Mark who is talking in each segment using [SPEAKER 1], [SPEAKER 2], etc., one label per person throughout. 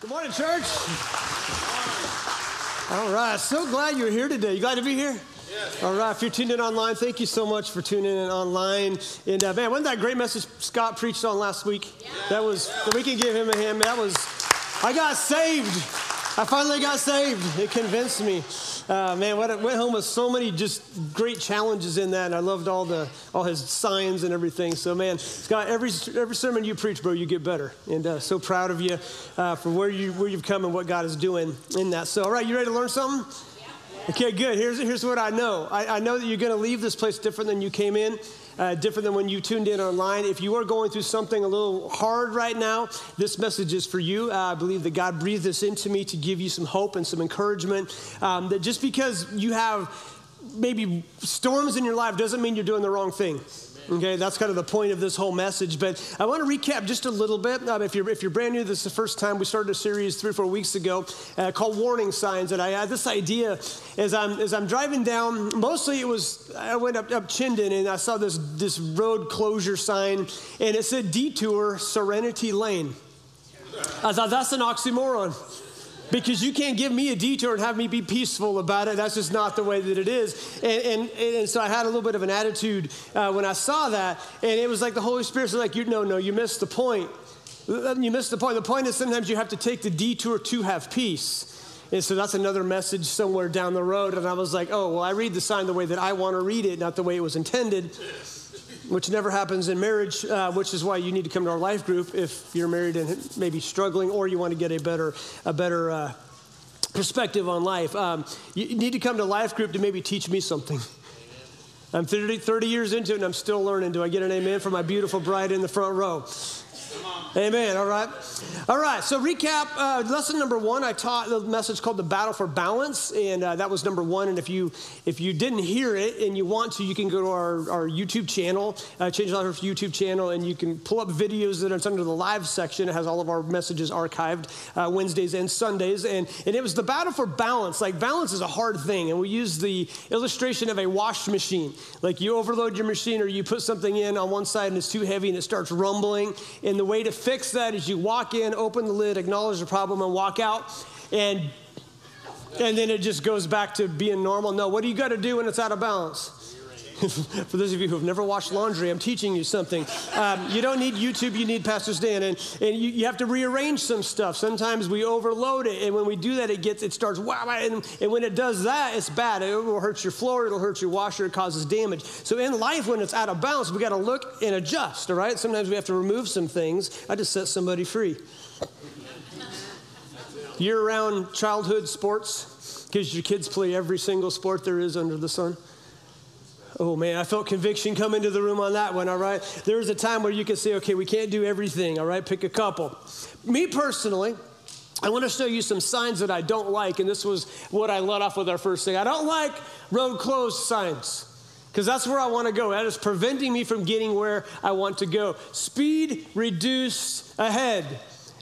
[SPEAKER 1] Good morning, church. All right, so glad you're here today. You glad to be here? Yes. All right, if you're tuned in online, thank you so much for tuning in online. And uh, man, wasn't that great message Scott preached on last week? Yeah. That was, we can give him a hand. That was, I got saved. I finally got saved. It convinced me. Uh, man, went, went home with so many just great challenges in that, and I loved all the all his signs and everything. So, man, Scott, every every sermon you preach, bro, you get better, and uh, so proud of you uh, for where you where you've come and what God is doing in that. So, all right, you ready to learn something? Okay, good. Here's, here's what I know. I, I know that you're going to leave this place different than you came in uh, different than when you tuned in online. If you are going through something a little hard right now, this message is for you. Uh, I believe that God breathed this into me to give you some hope and some encouragement. Um, that just because you have maybe storms in your life doesn't mean you're doing the wrong thing. Okay, that's kind of the point of this whole message. But I want to recap just a little bit. Um, if, you're, if you're brand new, this is the first time we started a series three or four weeks ago uh, called Warning Signs. And I had this idea as I'm, as I'm driving down, mostly it was, I went up, up Chinden and I saw this, this road closure sign and it said Detour Serenity Lane. I thought that's an oxymoron because you can't give me a detour and have me be peaceful about it. That's just not the way that it is. And, and, and so I had a little bit of an attitude uh, when I saw that. And it was like the Holy Spirit was like, you, no, no, you missed the point. You missed the point. The point is sometimes you have to take the detour to have peace. And so that's another message somewhere down the road. And I was like, oh, well, I read the sign the way that I want to read it, not the way it was intended which never happens in marriage, uh, which is why you need to come to our life group if you're married and maybe struggling or you want to get a better, a better uh, perspective on life. Um, you need to come to life group to maybe teach me something. I'm 30, 30 years into it and I'm still learning. Do I get an amen from my beautiful bride in the front row? Amen. All right. All right. So, recap uh, lesson number one. I taught the message called "The Battle for Balance," and uh, that was number one. And if you if you didn't hear it and you want to, you can go to our, our YouTube channel, uh, Change Life YouTube channel, and you can pull up videos that are under the live section. It has all of our messages archived uh, Wednesdays and Sundays. And and it was the battle for balance. Like balance is a hard thing, and we use the illustration of a wash machine. Like you overload your machine, or you put something in on one side and it's too heavy and it starts rumbling. And the way to fix that is you walk in, open the lid, acknowledge the problem, and walk out. And and then it just goes back to being normal. No, what do you got to do when it's out of balance? For those of you who have never washed laundry, I'm teaching you something. Um, you don't need YouTube, you need Pastor Stan. And, and you, you, have to rearrange some stuff. Sometimes we overload it, and when we do that, it gets it starts wow, and, and when it does that, it's bad. It will hurt your floor, it'll hurt your washer, it causes damage. So in life, when it's out of balance, we got to look and adjust, all right? Sometimes we have to remove some things. I just set somebody free. Year round childhood sports, because your kids play every single sport there is under the sun. Oh man, I felt conviction come into the room on that one, all right? There's a time where you can say, okay, we can't do everything, all right? Pick a couple. Me personally, I want to show you some signs that I don't like, and this was what I let off with our first thing. I don't like road closed signs because that's where I want to go. That is preventing me from getting where I want to go. Speed reduced ahead.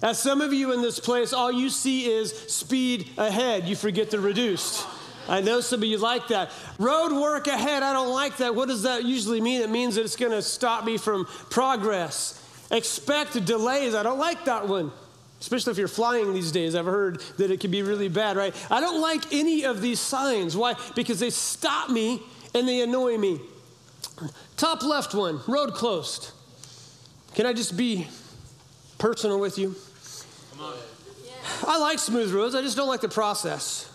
[SPEAKER 1] As some of you in this place, all you see is speed ahead. You forget the reduced. I know some of you like that. Road work ahead, I don't like that. What does that usually mean? It means that it's going to stop me from progress. Expect delays, I don't like that one. Especially if you're flying these days. I've heard that it can be really bad, right? I don't like any of these signs. Why? Because they stop me and they annoy me. Top left one, road closed. Can I just be personal with you? Come on. I like smooth roads, I just don't like the process.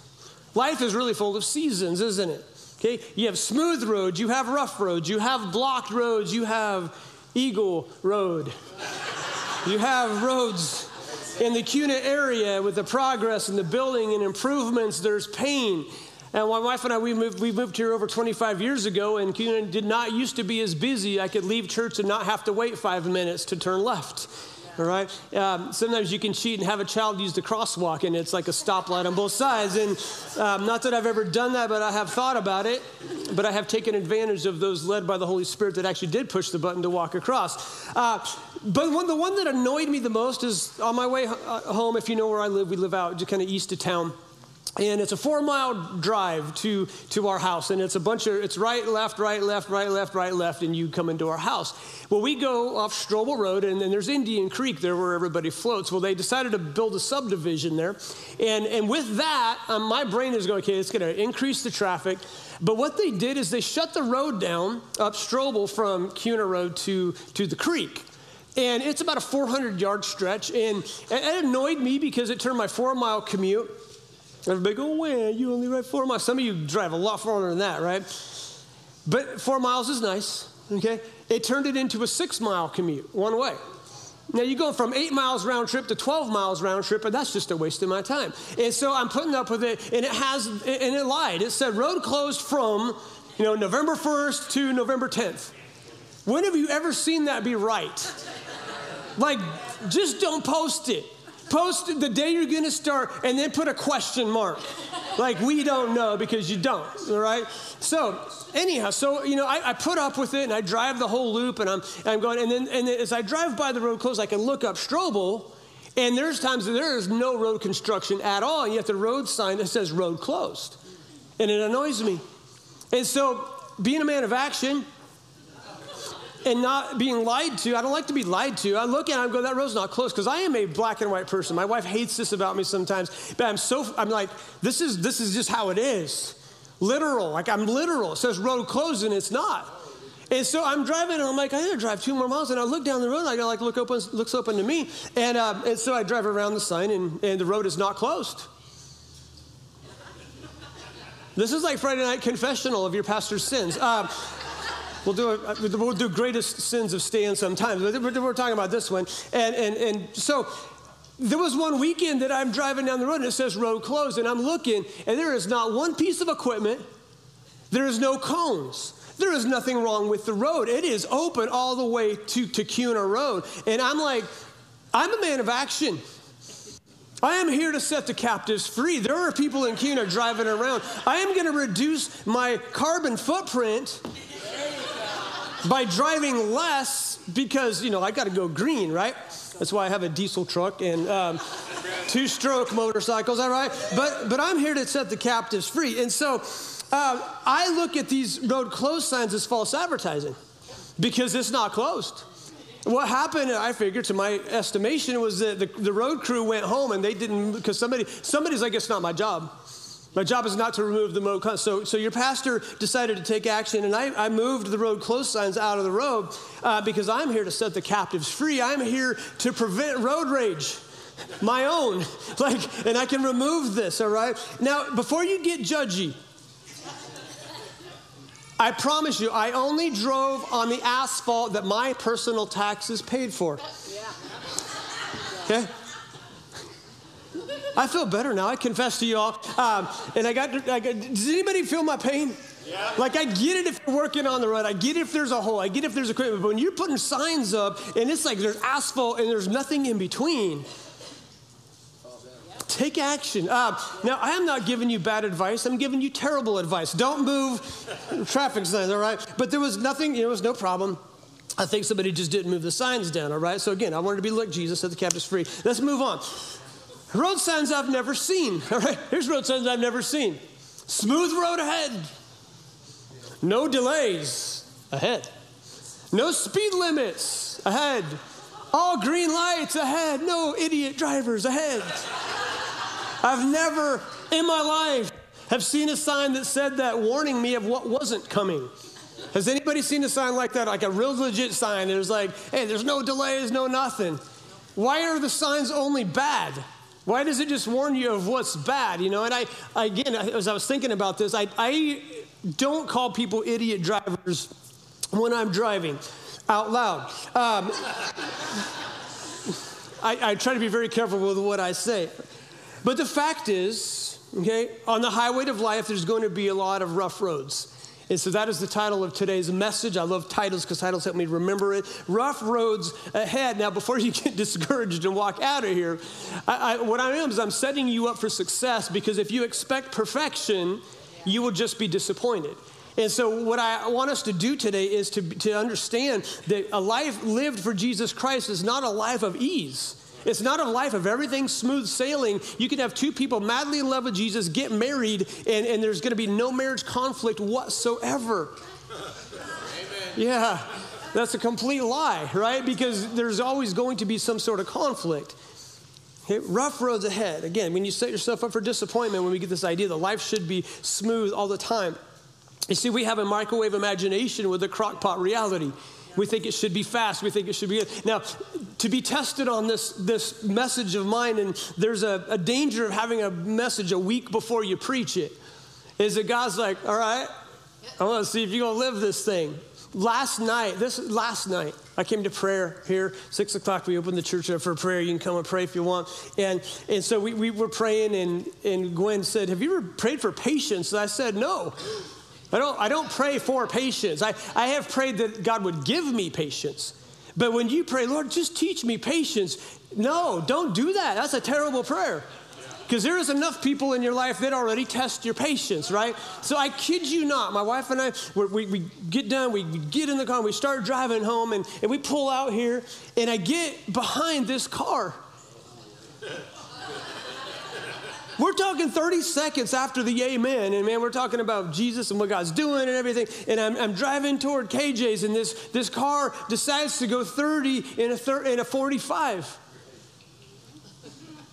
[SPEAKER 1] Life is really full of seasons, isn't it? Okay, you have smooth roads, you have rough roads, you have blocked roads, you have Eagle Road. You have roads in the Kuna area with the progress and the building and improvements, there's pain. And my wife and I, we moved, we moved here over 25 years ago, and Kuna did not used to be as busy. I could leave church and not have to wait five minutes to turn left all right? Um, sometimes you can cheat and have a child use the crosswalk, and it's like a stoplight on both sides. And um, not that I've ever done that, but I have thought about it. But I have taken advantage of those led by the Holy Spirit that actually did push the button to walk across. Uh, but one, the one that annoyed me the most is on my way uh, home, if you know where I live, we live out just kind of east of town. And it's a four mile drive to, to our house and it's a bunch of it's right left right left right left right left and you come into our house. Well we go off strobel road and then there's indian creek there where everybody floats. Well they decided to build a subdivision there and, and with that um, my brain is going okay it's going to increase the traffic. But what they did is they shut the road down up strobel from kuna road to, to the creek. And it's about a 400 yard stretch and it annoyed me because it turned my four mile commute Everybody oh, go, well, you only ride four miles. Some of you drive a lot farther than that, right? But four miles is nice, okay? It turned it into a six mile commute, one way. Now you go from eight miles round trip to 12 miles round trip, and that's just a waste of my time. And so I'm putting up with it, and it has, and it lied. It said road closed from, you know, November 1st to November 10th. When have you ever seen that be right? Like, just don't post it. Post the day you're going to start and then put a question mark. Like, we don't know because you don't, all right? So, anyhow, so, you know, I, I put up with it and I drive the whole loop and I'm, and I'm going, and then, and then as I drive by the road close, I can look up Strobel and there's times that there is no road construction at all, and yet the road sign that says road closed. And it annoys me. And so, being a man of action, and not being lied to. I don't like to be lied to. I look at it and go, that road's not close because I am a black and white person. My wife hates this about me sometimes, but I'm so, I'm like, this is, this is just how it is. Literal, like I'm literal. It says road closed and it's not. And so I'm driving and I'm like, I gotta drive two more miles. And I look down the road and I go like, look open, looks open to me. And, uh, and so I drive around the sign and, and the road is not closed. This is like Friday night confessional of your pastor's sins. Uh, We'll do, a, uh, we'll do greatest sins of Stan sometimes, but we're talking about this one. And, and, and so there was one weekend that I'm driving down the road and it says road closed, and I'm looking, and there is not one piece of equipment, there is no cones. There is nothing wrong with the road. It is open all the way to, to Kuna Road. And I'm like, I'm a man of action. I am here to set the captives free. There are people in Kuna driving around. I am going to reduce my carbon footprint by driving less because, you know, I got to go green, right? That's why I have a diesel truck and um, two stroke motorcycles, all right? But, but I'm here to set the captives free. And so uh, I look at these road closed signs as false advertising because it's not closed. What happened, I figured, to my estimation, was that the, the road crew went home and they didn't, because somebody, somebody's like, it's not my job. My job is not to remove the road. So, so your pastor decided to take action, and I, I moved the road close signs out of the road uh, because I'm here to set the captives free. I'm here to prevent road rage, my own. Like, and I can remove this. All right. Now, before you get judgy, I promise you, I only drove on the asphalt that my personal taxes paid for. Okay. I feel better now. I confess to you all. Um, and I got, I got, does anybody feel my pain? Yeah. Like, I get it if you're working on the road. I get it if there's a hole. I get it if there's equipment. But when you're putting signs up and it's like there's asphalt and there's nothing in between, take action. Uh, now, I am not giving you bad advice. I'm giving you terrible advice. Don't move traffic signs, all right? But there was nothing, you know, it was no problem. I think somebody just didn't move the signs down, all right? So again, I wanted to be like Jesus, set the captives free. Let's move on. Road signs I've never seen. All right, here's road signs I've never seen. Smooth road ahead. No delays ahead. No speed limits ahead. All green lights ahead. No idiot drivers ahead. I've never in my life have seen a sign that said that warning me of what wasn't coming. Has anybody seen a sign like that? Like a real legit sign. There's like, hey, there's no delays, no nothing. Why are the signs only bad? Why does it just warn you of what's bad? You know, and I, again, as I was thinking about this, I, I don't call people idiot drivers when I'm driving out loud. Um, I, I try to be very careful with what I say. But the fact is, okay, on the highway of life, there's going to be a lot of rough roads. And so that is the title of today's message. I love titles because titles help me remember it. Rough roads ahead. Now, before you get discouraged and walk out of here, I, I, what I am is I'm setting you up for success because if you expect perfection, you will just be disappointed. And so, what I want us to do today is to, to understand that a life lived for Jesus Christ is not a life of ease. It's not a life of everything smooth sailing. You can have two people madly in love with Jesus, get married, and, and there's going to be no marriage conflict whatsoever. Amen. Yeah, that's a complete lie, right? Because there's always going to be some sort of conflict. Okay, rough roads ahead. Again, when you set yourself up for disappointment, when we get this idea that life should be smooth all the time, you see, we have a microwave imagination with a crockpot reality. We think it should be fast. We think it should be good. Now, to be tested on this, this message of mine, and there's a, a danger of having a message a week before you preach it, is that God's like, all right, I want to see if you're going to live this thing. Last night, this last night, I came to prayer here, six o'clock. We opened the church up for prayer. You can come and pray if you want. And, and so we, we were praying, and, and Gwen said, Have you ever prayed for patience? And I said, No. I don't, I don't pray for patience. I, I have prayed that God would give me patience. But when you pray, Lord, just teach me patience, no, don't do that. That's a terrible prayer. Because there is enough people in your life that already test your patience, right? So I kid you not, my wife and I, we, we get done, we get in the car, we start driving home, and, and we pull out here, and I get behind this car. We're talking 30 seconds after the amen, and man, we're talking about Jesus and what God's doing and everything. And I'm, I'm driving toward KJ's, and this, this car decides to go 30 in a, thir- in a 45.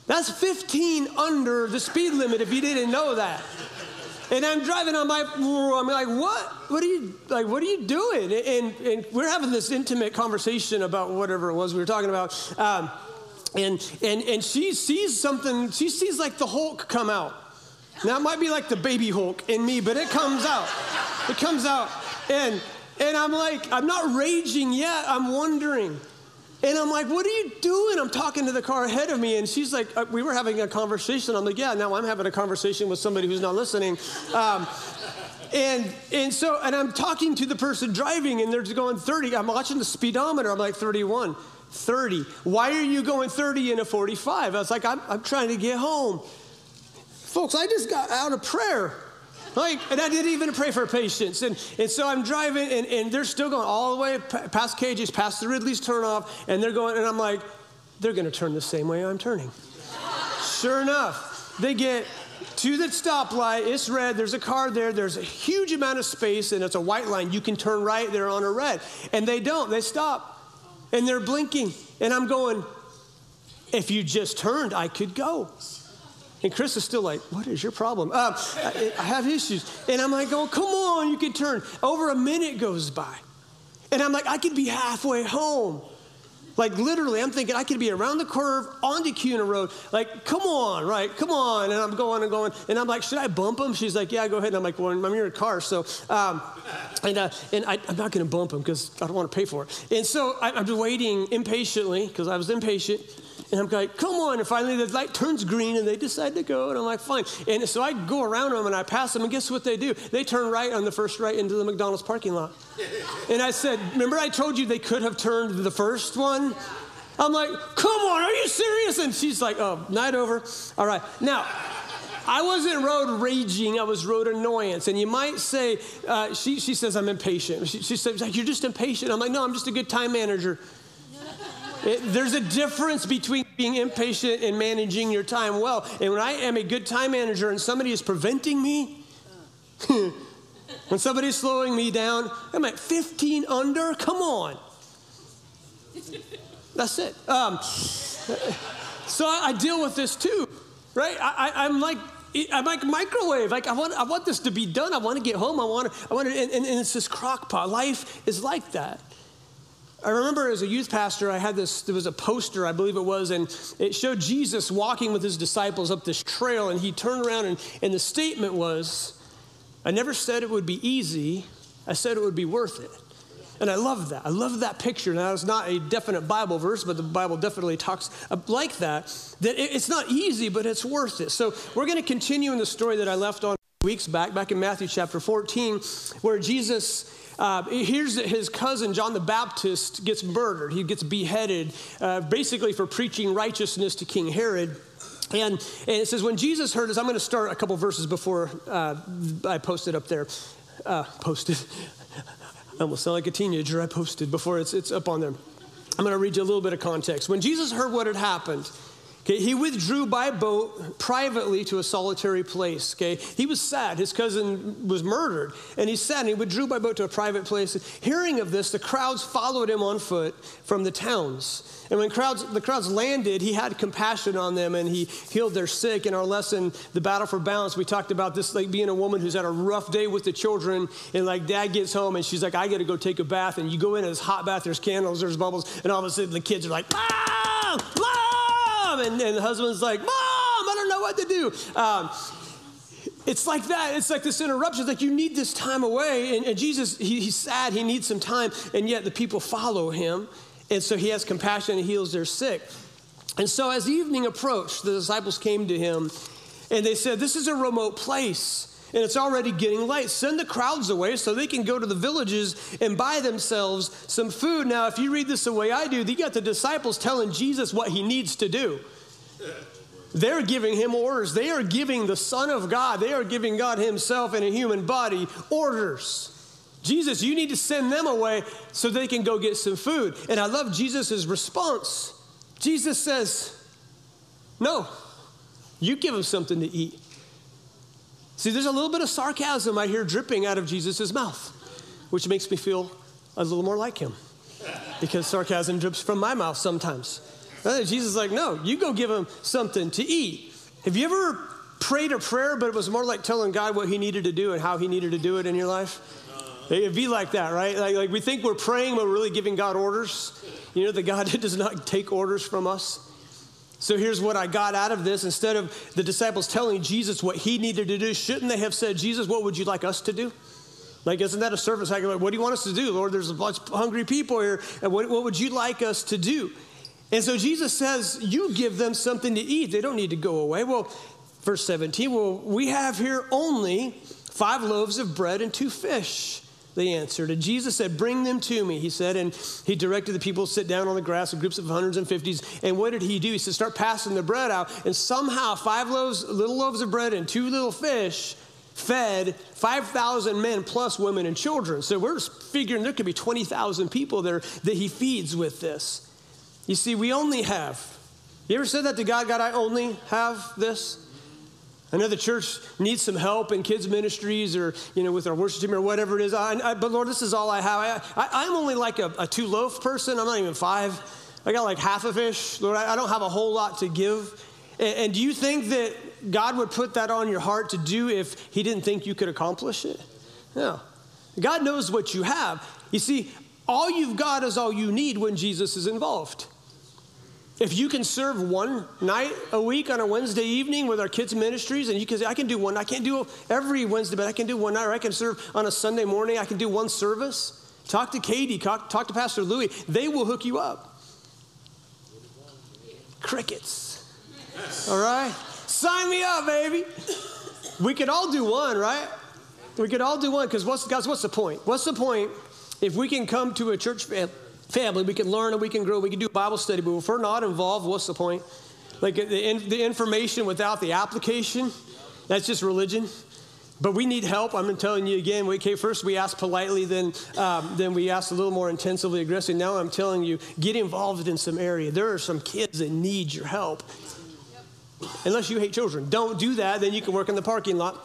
[SPEAKER 1] That's 15 under the speed limit if you didn't know that. And I'm driving on my, I'm like, what? What are you, like, what are you doing? And, and we're having this intimate conversation about whatever it was we were talking about. Um, and, and, and she sees something, she sees like the Hulk come out. Now it might be like the baby Hulk in me, but it comes out. It comes out. And, and I'm like, I'm not raging yet, I'm wondering. And I'm like, what are you doing? I'm talking to the car ahead of me. And she's like, uh, we were having a conversation. I'm like, yeah, now I'm having a conversation with somebody who's not listening. Um, and, and so, and I'm talking to the person driving, and they're just going 30. I'm watching the speedometer. I'm like, 31. 30. Why are you going 30 in a 45? I was like, I'm, I'm trying to get home. Folks, I just got out of prayer. Like, and I didn't even pray for patience. And, and so I'm driving, and, and they're still going all the way past KJ's, past the Ridley's turnoff, and they're going, and I'm like, they're going to turn the same way I'm turning. sure enough, they get to the stoplight. It's red. There's a car there. There's a huge amount of space, and it's a white line. You can turn right. They're on a red. And they don't. They stop and they're blinking. And I'm going, if you just turned, I could go. And Chris is still like, what is your problem? Uh, I, I, have issues. And I'm like, oh, come on, you can turn. Over a minute goes by. And I'm like, I could be halfway home. Like literally, I'm thinking I could be around the curve onto Kuna Road. Like, come on, right? Come on. And I'm going and going. And I'm like, should I bump him? She's like, yeah, go ahead. And I'm like, well, I'm in your car. So, um, and, uh, and I, am not going to bump him because I don't want to pay for it. And so I, I'm waiting impatiently because I was impatient. And I'm like, come on. And finally the light turns green and they decide to go. And I'm like, fine. And so I go around them and I pass them. And guess what they do? They turn right on the first right into the McDonald's parking lot. And I said, remember I told you they could have turned the first one? I'm like, come on, are you serious? And she's like, oh, night over. All right. Now, I wasn't road raging, I was road annoyance. And you might say, uh, she, she says, I'm impatient. She, she says, like, You're just impatient. I'm like, No, I'm just a good time manager. It, there's a difference between being impatient and managing your time well. And when I am a good time manager and somebody is preventing me, when somebody's slowing me down, I'm at 15 under. Come on. That's it. Um, so I, I, deal with this too, right? I, am like. I'm like microwave. Like I want, I want this to be done. I want to get home. I want I want to, and, and, and it's this crock pot. Life is like that. I remember as a youth pastor, I had this, there was a poster, I believe it was, and it showed Jesus walking with his disciples up this trail, and he turned around, and, and the statement was, I never said it would be easy, I said it would be worth it. And I love that. I love that picture. Now, it's not a definite Bible verse, but the Bible definitely talks like that. That it's not easy, but it's worth it. So we're going to continue in the story that I left on weeks back, back in Matthew chapter 14, where Jesus uh, here's his cousin, John the Baptist, gets murdered. He gets beheaded, uh, basically for preaching righteousness to King Herod. And, and, it says, when Jesus heard this, I'm going to start a couple verses before uh, I posted up there. Uh, posted. I almost sound like a teenager. I posted before it's, it's up on there. I'm going to read you a little bit of context. When Jesus heard what had happened, Okay, he withdrew by boat privately to a solitary place. Okay, he was sad. His cousin was murdered, and he's sad. And he withdrew by boat to a private place. Hearing of this, the crowds followed him on foot from the towns. And when crowds, the crowds landed, he had compassion on them and he healed their sick. In our lesson, The Battle for Balance, we talked about this like being a woman who's had a rough day with the children. And like dad gets home and she's like, I got to go take a bath. And you go in this hot bath, there's candles, there's bubbles. And all of a sudden the kids are like, Mom, Mom. And, and the husband's like, Mom, I don't know what to do. Um, it's like that. It's like this interruption. It's like you need this time away. And, and Jesus, he, he's sad. He needs some time. And yet the people follow him. And so he has compassion and heals their sick. And so as evening approached, the disciples came to him and they said, This is a remote place and it's already getting late. Send the crowds away so they can go to the villages and buy themselves some food. Now, if you read this the way I do, you got the disciples telling Jesus what he needs to do. They're giving him orders. They are giving the Son of God, they are giving God Himself in a human body orders. Jesus, you need to send them away so they can go get some food. And I love Jesus' response. Jesus says, No, you give them something to eat. See, there's a little bit of sarcasm I hear dripping out of Jesus' mouth, which makes me feel a little more like him because sarcasm drips from my mouth sometimes. Uh, Jesus is like, No, you go give him something to eat. Have you ever prayed a prayer, but it was more like telling God what he needed to do and how he needed to do it in your life? It'd be like that, right? Like, like we think we're praying, but we're really giving God orders. You know, that God does not take orders from us. So here's what I got out of this. Instead of the disciples telling Jesus what he needed to do, shouldn't they have said, Jesus, what would you like us to do? Like, isn't that a service? Like, what do you want us to do? Lord, there's a bunch of hungry people here. And what, what would you like us to do? And so Jesus says, You give them something to eat. They don't need to go away. Well, verse 17, well, we have here only five loaves of bread and two fish they answered. And Jesus said, Bring them to me, he said. And he directed the people to sit down on the grass in groups of hundreds and fifties. And what did he do? He said, Start passing the bread out. And somehow, five loaves, little loaves of bread and two little fish fed 5,000 men plus women and children. So we're figuring there could be 20,000 people there that he feeds with this. You see, we only have. You ever said that to God? God, I only have this? I know the church needs some help in kids' ministries or, you know, with our worship team or whatever it is. I, I, but Lord, this is all I have. I, am only like a, a, two loaf person. I'm not even five. I got like half a fish. Lord, I, I don't have a whole lot to give. And, and, do you think that God would put that on your heart to do if He didn't think you could accomplish it? No. God knows what you have. You see, all you've got is all you need when Jesus is involved. If you can serve one night a week on a Wednesday evening with our kids' ministries, and you can say, I can do one, I can't do every Wednesday, but I can do one night, or I can serve on a Sunday morning, I can do one service. Talk to Katie, talk, to Pastor Louis. They will hook you up. Crickets. All right? Sign me up, baby. We could all do one, right? We could all do one, because what's, guys, what's the point? What's the point if we can come to a church family? Family. We can learn and we can grow. We can do Bible study, but if we're not involved, what's the point? Like the, the information without the application, that's just religion. But we need help. I'm telling you again. We, okay, first we ask politely, then um, then we ask a little more intensively, aggressive. Now I'm telling you, get involved in some area. There are some kids that need your help. Unless you hate children, don't do that. Then you can work in the parking lot.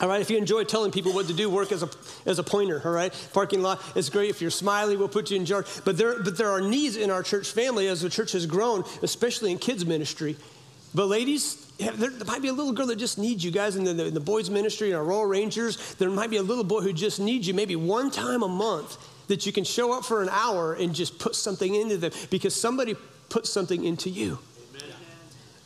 [SPEAKER 1] All right, if you enjoy telling people what to do, work as a, as a pointer, all right? Parking lot is great. If you're smiley, we'll put you in charge. But there, but there are needs in our church family as the church has grown, especially in kids' ministry. But ladies, there, might be a little girl that just needs you guys in the, the, the boys' ministry and our Royal Rangers. There might be a little boy who just needs you maybe one time a month that you can show up for an hour and just put something into them because somebody put something into you.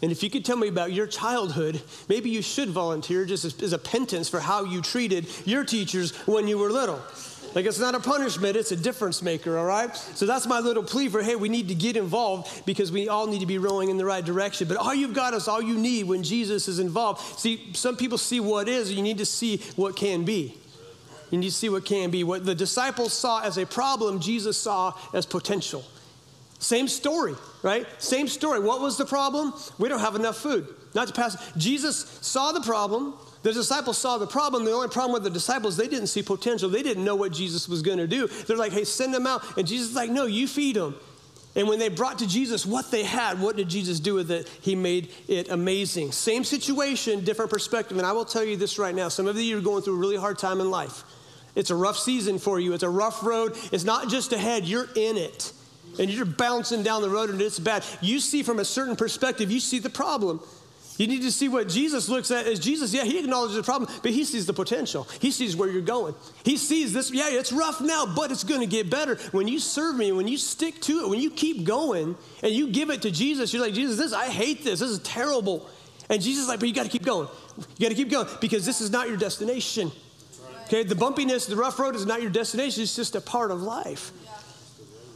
[SPEAKER 1] And if you could tell me about your childhood, maybe you should volunteer just as, as, a penance for how you treated your teachers when you were little. Like it's not a punishment, it's a difference maker, all right? So that's my little plea for hey, we need to get involved because we all need to be rowing in the right direction. But all you've got is all you need when Jesus is involved. See, some people see what is, you need to see what can be. You need to see what can be. What the disciples saw as a problem, Jesus saw as potential. Same story, right? Same story. What was the problem? We don't have enough food. Not to pass. Jesus saw the problem. The disciples saw the problem. The only problem with the disciples, they didn't see potential. They didn't know what Jesus was going to do. They're like, hey, send them out. And Jesus is like, no, you feed them. And when they brought to Jesus what they had, what did Jesus do with it? He made it amazing. Same situation, different perspective. And I will tell you this right now some of you are going through a really hard time in life. It's a rough season for you, it's a rough road. It's not just ahead, you're in it. And you're bouncing down the road and it's bad. You see from a certain perspective, you see the problem. You need to see what Jesus looks at as Jesus. Yeah, he acknowledges the problem, but he sees the potential. He sees where you're going. He sees this. Yeah, it's rough now, but it's going to get better. When you serve me, when you stick to it, when you keep going and you give it to Jesus, you're like, Jesus, this, I hate this. This is terrible. And Jesus is like, but you got to keep going. You got to keep going because this is not your destination. Okay, the bumpiness, the rough road is not your destination, it's just a part of life.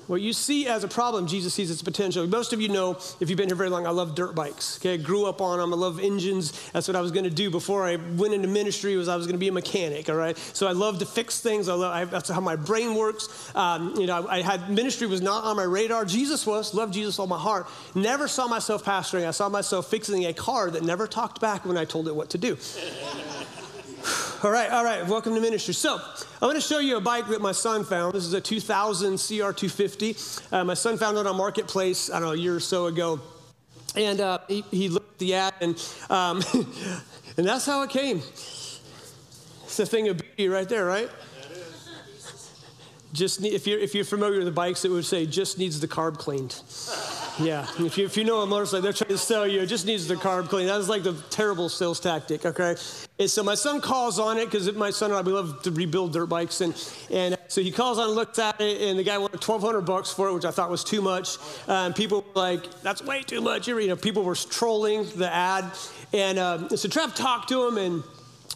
[SPEAKER 1] What you see as a problem, Jesus sees its potential. Most of you know, if you've been here very long, I love dirt bikes. Okay, I grew up on them. I love engines. That's what I was going to do before I went into ministry. Was I was going to be a mechanic. All right, so I love to fix things. I love, I, that's how my brain works. Um, you know, I, I, had ministry was not on my radar. Jesus was. Love Jesus all my heart. Never saw myself pastoring. I saw myself fixing a car that never talked back when I told it what to do. All right, all right, welcome to ministry. So, I'm going to show you a bike that my son found. This is a 2000 CR250. Uh, my son found it on Marketplace, I don't know, a year or so ago. And uh, he, he, looked at the ad, and, um, and that's how it came. It's a thing of beauty right there, right? Just need, if you're if you're familiar with the bikes, it would say just needs the carb cleaned. Yeah, if you, if you know a motorcycle, they're trying to sell you, it just needs the carb cleaned. That was like the terrible sales tactic, okay? And so my son calls on it because my son and I, we love to rebuild dirt bikes. And, and so he calls on and looks at it, and the guy wanted 1200 bucks for it, which I thought was too much. Um, people were like, that's way too much. You know, people were trolling the ad. And um, so Trev talked to him, and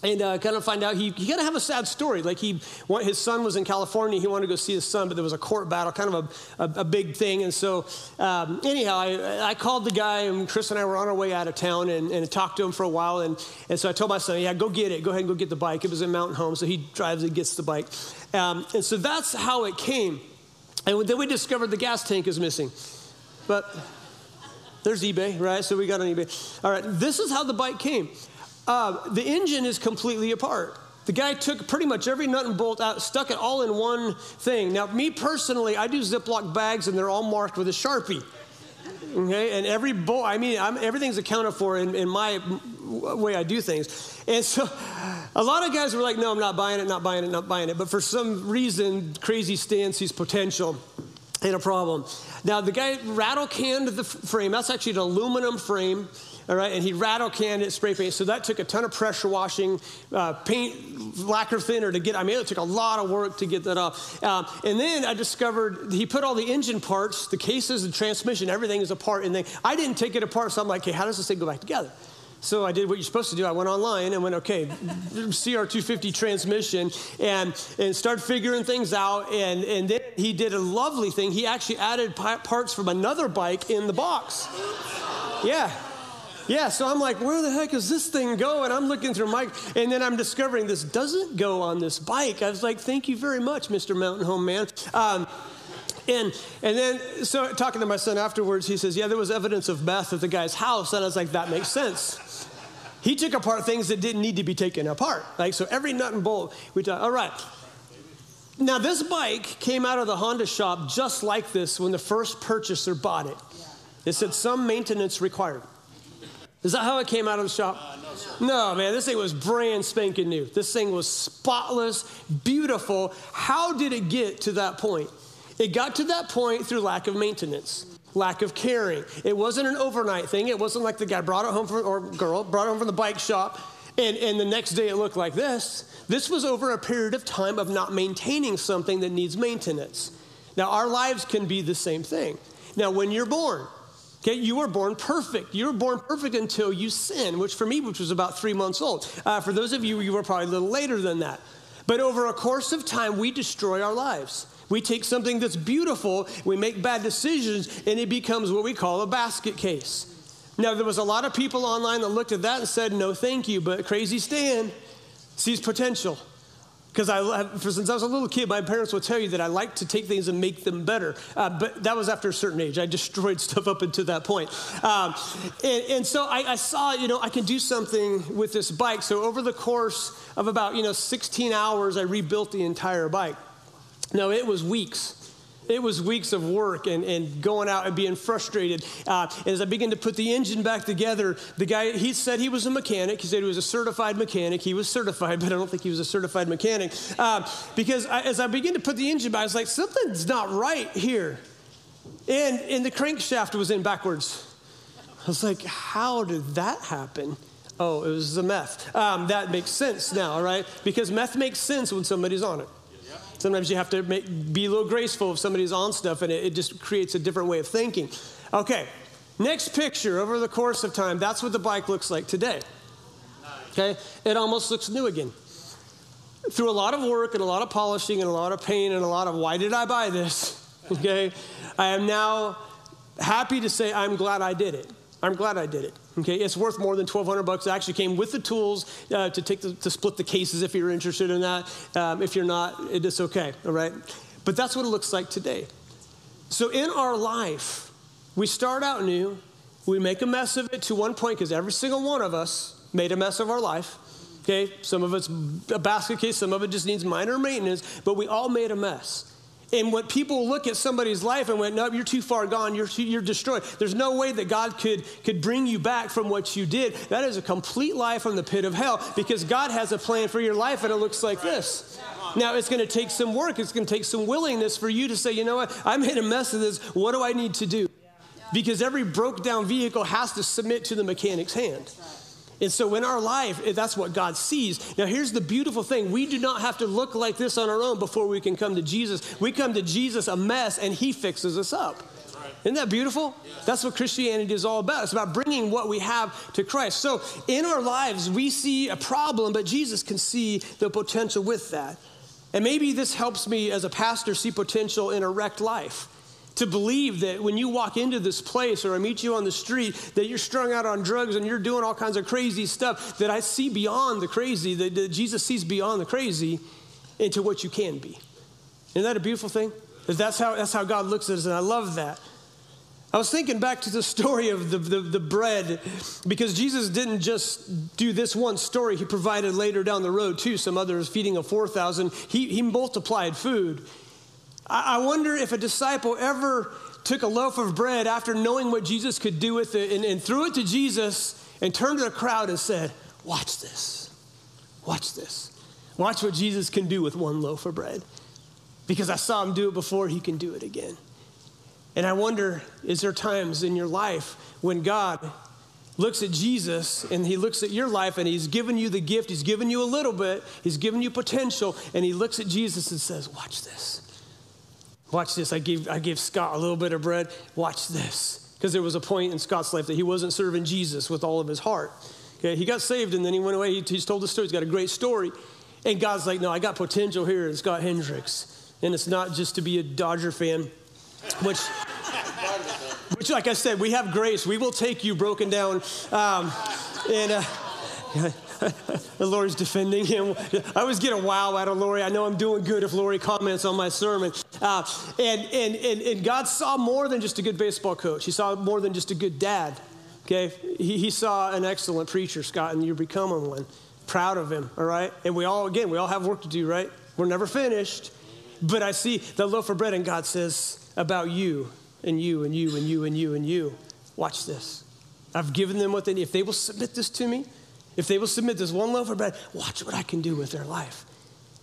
[SPEAKER 1] and uh, kind of find out he, he kind of have a sad story. Like he, his son was in California. He wanted to go see his son, but there was a court battle, kind of a, a, a big thing. And so, um, anyhow, I, I, called the guy, and Chris and I were on our way out of town, and, and talked to him for a while. And, and so I told my son, "Yeah, go get it. Go ahead and go get the bike." It was in Mountain Home, so he drives and gets the bike. Um, and so that's how it came. And then we discovered the gas tank is missing, but. There's eBay, right? So we got on eBay. All right, this is how the bike came. Uh, the engine is completely apart. The guy took pretty much every nut and bolt out, stuck it all in one thing. Now, me personally, I do Ziploc bags and they're all marked with a Sharpie. Okay, and every bolt, I mean, I'm, everything's accounted for in, in my way I do things. And so a lot of guys were like, no, I'm not buying it, not buying it, not buying it. But for some reason, crazy Stan sees potential in a problem. Now, the guy rattle canned the frame. That's actually an aluminum frame all right, and he rattle canned it, spray paint. So that took a ton of pressure washing, uh, paint, lacquer thinner to get. I mean, it took a lot of work to get that off. Um, and then I discovered he put all the engine parts, the cases, the transmission, everything is apart. And then I didn't take it apart, so I'm like, okay, how does this thing go back together? So I did what you're supposed to do. I went online and went, okay, CR250 transmission, and, and started figuring things out. And, and then he did a lovely thing. He actually added parts from another bike in the box. Yeah. Yeah, so I'm like, where the heck is this thing going? I'm looking through my, and then I'm discovering this doesn't go on this bike. I was like, thank you very much, Mr. Mountain Home Man. Um, and, and then, so talking to my son afterwards, he says, Yeah, there was evidence of meth at the guy's house. And I was like, That makes sense. He took apart things that didn't need to be taken apart. Like, so every nut and bolt, we talk, all right. Now, this bike came out of the Honda shop just like this when the first purchaser bought it. It said some maintenance required. Is that how it came out of the shop? Uh, no, no, man, this thing was brand spanking new. This thing was spotless, beautiful. How did it get to that point? It got to that point through lack of maintenance, lack of caring. It wasn't an overnight thing. It wasn't like the guy brought it home from, or girl brought it home from the bike shop and, and the next day it looked like this. This was over a period of time of not maintaining something that needs maintenance. Now, our lives can be the same thing. Now, when you're born, Okay, you were born perfect. You were born perfect until you sin, which for me, which was about three months old. Uh, for those of you, you were probably a little later than that. But over a course of time, we destroy our lives. We take something that's beautiful, we make bad decisions, and it becomes what we call a basket case. Now, there was a lot of people online that looked at that and said, no, thank you, but Crazy Stan sees potential. Because I, for, since I was a little kid, my parents would tell you that I like to take things and make them better. Uh, but that was after a certain age. I destroyed stuff up until that point. Um, and, and, so I, I, saw, you know, I can do something with this bike. So over the course of about, you know, 16 hours, I rebuilt the entire bike. Now, it was weeks. It was weeks of work and, and going out and being frustrated. Uh, as I began to put the engine back together, the guy, he said he was a mechanic. He said he was a certified mechanic. He was certified, but I don't think he was a certified mechanic. Uh, because I, as I began to put the engine back, I was like, something's not right here. And, and the crankshaft was in backwards. I was like, how did that happen? Oh, it was the meth. Um, that makes sense now, right? Because meth makes sense when somebody's on it. Sometimes you have to make, be a little graceful if somebody's on stuff, and it, it just creates a different way of thinking. Okay, next picture over the course of time, that's what the bike looks like today. Okay, it almost looks new again. Through a lot of work and a lot of polishing and a lot of pain and a lot of why did I buy this? Okay, I am now happy to say I'm glad I did it. I'm glad I did it. Okay, it's worth more than 1,200 bucks. It actually came with the tools uh, to take the, to split the cases if you're interested in that. Um, if you're not, it's okay. All right, but that's what it looks like today. So in our life, we start out new. We make a mess of it to one point because every single one of us made a mess of our life. Okay, some of it's a basket case, some of it just needs minor maintenance, but we all made a mess. And when people look at somebody's life and went, no, you're too far gone, you're, too, you're destroyed. There's no way that God could, could bring you back from what you did. That is a complete lie from the pit of hell because God has a plan for your life and it looks like this. Now, it's going to take some work, it's going to take some willingness for you to say, you know what, I made a mess of this. What do I need to do? Because every broke down vehicle has to submit to the mechanic's hand. And so in our life, eh, that's what God sees. Now, here's the beautiful thing we do not have to look like this on our own before we can come to Jesus. We come to Jesus a mess, and He fixes us up. Isn't that beautiful? That's what Christianity is all about. It's about bringing what we have to Christ. So in our lives, we see a problem, but Jesus can see the potential with that. And maybe this helps me as a pastor see potential in a wrecked life to believe that when you walk into this place or I meet you on the street, that you're strung out on drugs and you're doing all kinds of crazy stuff, that I see beyond the crazy, that, that Jesus sees beyond the crazy into what you can be. Isn't that a beautiful thing? That's how, that's how God looks at us, and I love that. I was thinking back to the story of the, the, the, bread because Jesus didn't just do this one story. He provided later down the road, too, some others feeding of 4,000. He, he multiplied food. I wonder if a disciple ever took a loaf of bread after knowing what Jesus could do with it and, and threw it to Jesus and turned to the crowd and said, Watch this. Watch this. Watch what Jesus can do with one loaf of bread. Because I saw him do it before, he can do it again. And I wonder, is there times in your life when God looks at Jesus and he looks at your life and he's given you the gift, he's given you a little bit, he's given you potential, and he looks at Jesus and says, Watch this. Watch this. I gave, I gave Scott a little bit of bread. Watch this. Because there was a point in Scott's life that he wasn't serving Jesus with all of his heart. Okay, he got saved and then he went away. He, he's told the story. He's got a great story. And God's like, no, I got potential here in Scott Hendricks. And it's not just to be a Dodger fan, which, which like I said, we have grace. We will take you broken down. Um, and uh, Lori's defending him. I always get a wow out of Lori. I know I'm doing good if Lori comments on my sermon. Uh, and, and, and, and God saw more than just a good baseball coach, He saw more than just a good dad. Okay? He, he saw an excellent preacher, Scott, and you're becoming one. Proud of him, all right? And we all, again, we all have work to do, right? We're never finished. But I see the loaf of bread, and God says about you and you and you and you and you and you. Watch this. I've given them what they need. If they will submit this to me, if they will submit this one loaf of bread, watch what I can do with their life.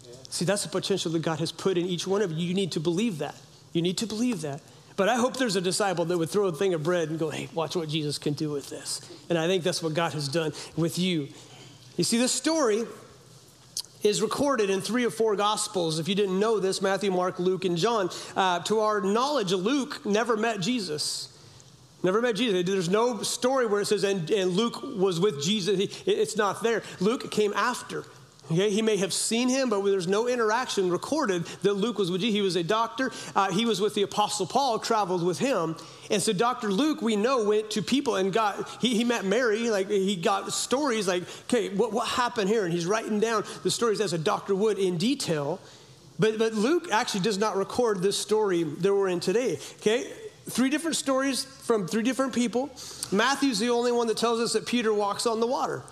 [SPEAKER 1] Yeah. See, that's the potential that God has put in each one of you. You need to believe that. You need to believe that. But I hope there's a disciple that would throw a thing of bread and go, hey, watch what Jesus can do with this. And I think that's what God has done with you. You see, this story is recorded in three or four gospels. If you didn't know this, Matthew, Mark, Luke, and John. Uh, to our knowledge, Luke never met Jesus. Never met Jesus. There's no story where it says, and, and Luke was with Jesus. It's not there. Luke came after. Okay, he may have seen him, but there's no interaction recorded that Luke was with Jesus. He was a doctor. Uh, he was with the Apostle Paul, traveled with him. And so Dr. Luke, we know, went to people and got, he, he met Mary, like he got stories like, okay, what, what happened here? And he's writing down the stories as a doctor would in detail. But, but Luke actually does not record this story that we're in today. Okay, three different stories from three different people. Matthew's the only one that tells us that Peter walks on the water.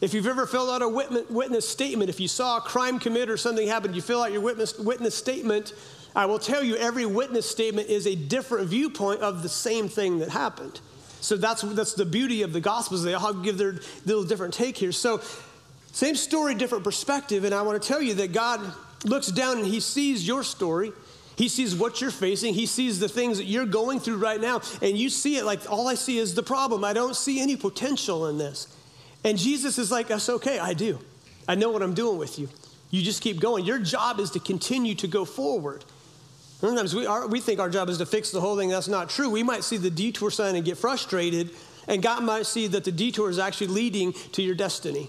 [SPEAKER 1] If you've ever filled out a witness, statement, if you saw a crime committed or something happened, you fill out your witness, witness statement. I will tell you, every witness statement is a different viewpoint of the same thing that happened. So that's, that's the beauty of the Gospels. They all give their little different take here. So, same story, different perspective. And I want to tell you that God looks down and He sees your story. He sees what you're facing. He sees the things that you're going through right now. And you see it like all I see is the problem. I don't see any potential in this. And Jesus is like, That's okay, I do. I know what I'm doing with you. You just keep going. Your job is to continue to go forward. Sometimes we, we think our job is to fix the whole thing. That's not true. We might see the detour sign and get frustrated, and God might see that the detour is actually leading to your destiny.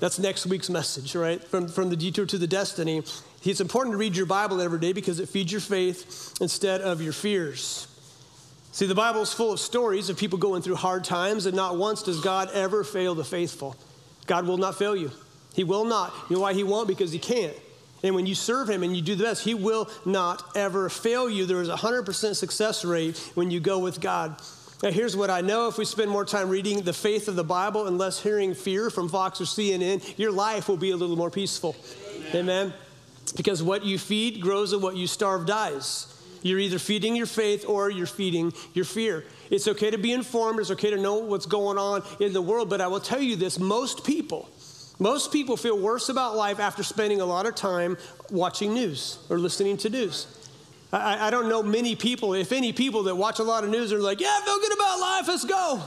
[SPEAKER 1] That's next week's message, right? From, from the detour to the destiny. It's important to read your Bible every day because it feeds your faith instead of your fears. See, the Bible is full of stories of people going through hard times, and not once does God ever fail the faithful. God will not fail you. He will not. You know why He won't? Because He can't. And when you serve Him and you do the best, He will not ever fail you. There is a 100% success rate when you go with God. Now, here's what I know if we spend more time reading the faith of the Bible and less hearing fear from Fox or CNN, your life will be a little more peaceful. Amen. Amen. Because what you feed grows and what you starve dies. You're either feeding your faith or you're feeding your fear. It's okay to be informed, it's okay to know what's going on in the world, but I will tell you this most people, most people feel worse about life after spending a lot of time watching news or listening to news. I, I don't know many people, if any people, that watch a lot of news and are like, yeah, I feel good about life, let's go.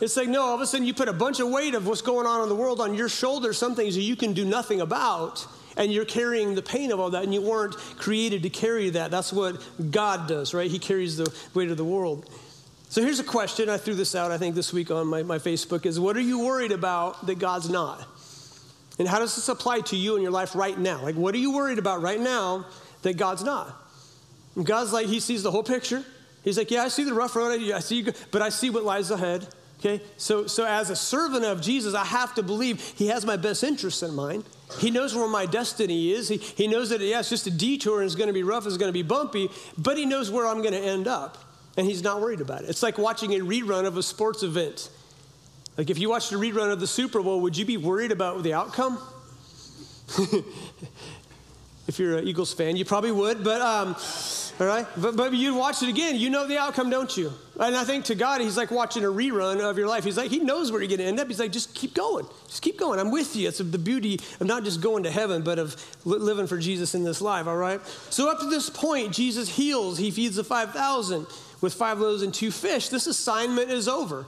[SPEAKER 1] It's like, no, all of a sudden you put a bunch of weight of what's going on in the world on your shoulders, some things that you can do nothing about, and you're carrying the pain of all that, and you weren't created to carry that. That's what God does, right? He carries the weight of the world. So here's a question. I threw this out, I think, this week on my, my Facebook is what are you worried about that God's not? And how does this apply to you in your life right now? Like, what are you worried about right now that God's not? And God's like, He sees the whole picture. He's like, Yeah, I see the rough road, I see you, but I see what lies ahead. Okay, so, so as a servant of Jesus, I have to believe He has my best interests in mind. He knows where my destiny is. He, he knows that, yeah, just a detour and it's going to be rough, it's going to be bumpy, but He knows where I'm going to end up. And He's not worried about it. It's like watching a rerun of a sports event. Like if you watched a rerun of the Super Bowl, would you be worried about the outcome? if you're an Eagles fan, you probably would, but um, all right. But, but you watch it again, you know the outcome, don't you? And I think to God, He's like watching a rerun of your life. He's like, He knows where you're going to end up. He's like, just keep going. Just keep going. I'm with you. It's the beauty of not just going to heaven, but of living for Jesus in this life, all right? So up to this point, Jesus heals. He feeds the 5,000 with five loaves and two fish. This assignment is over.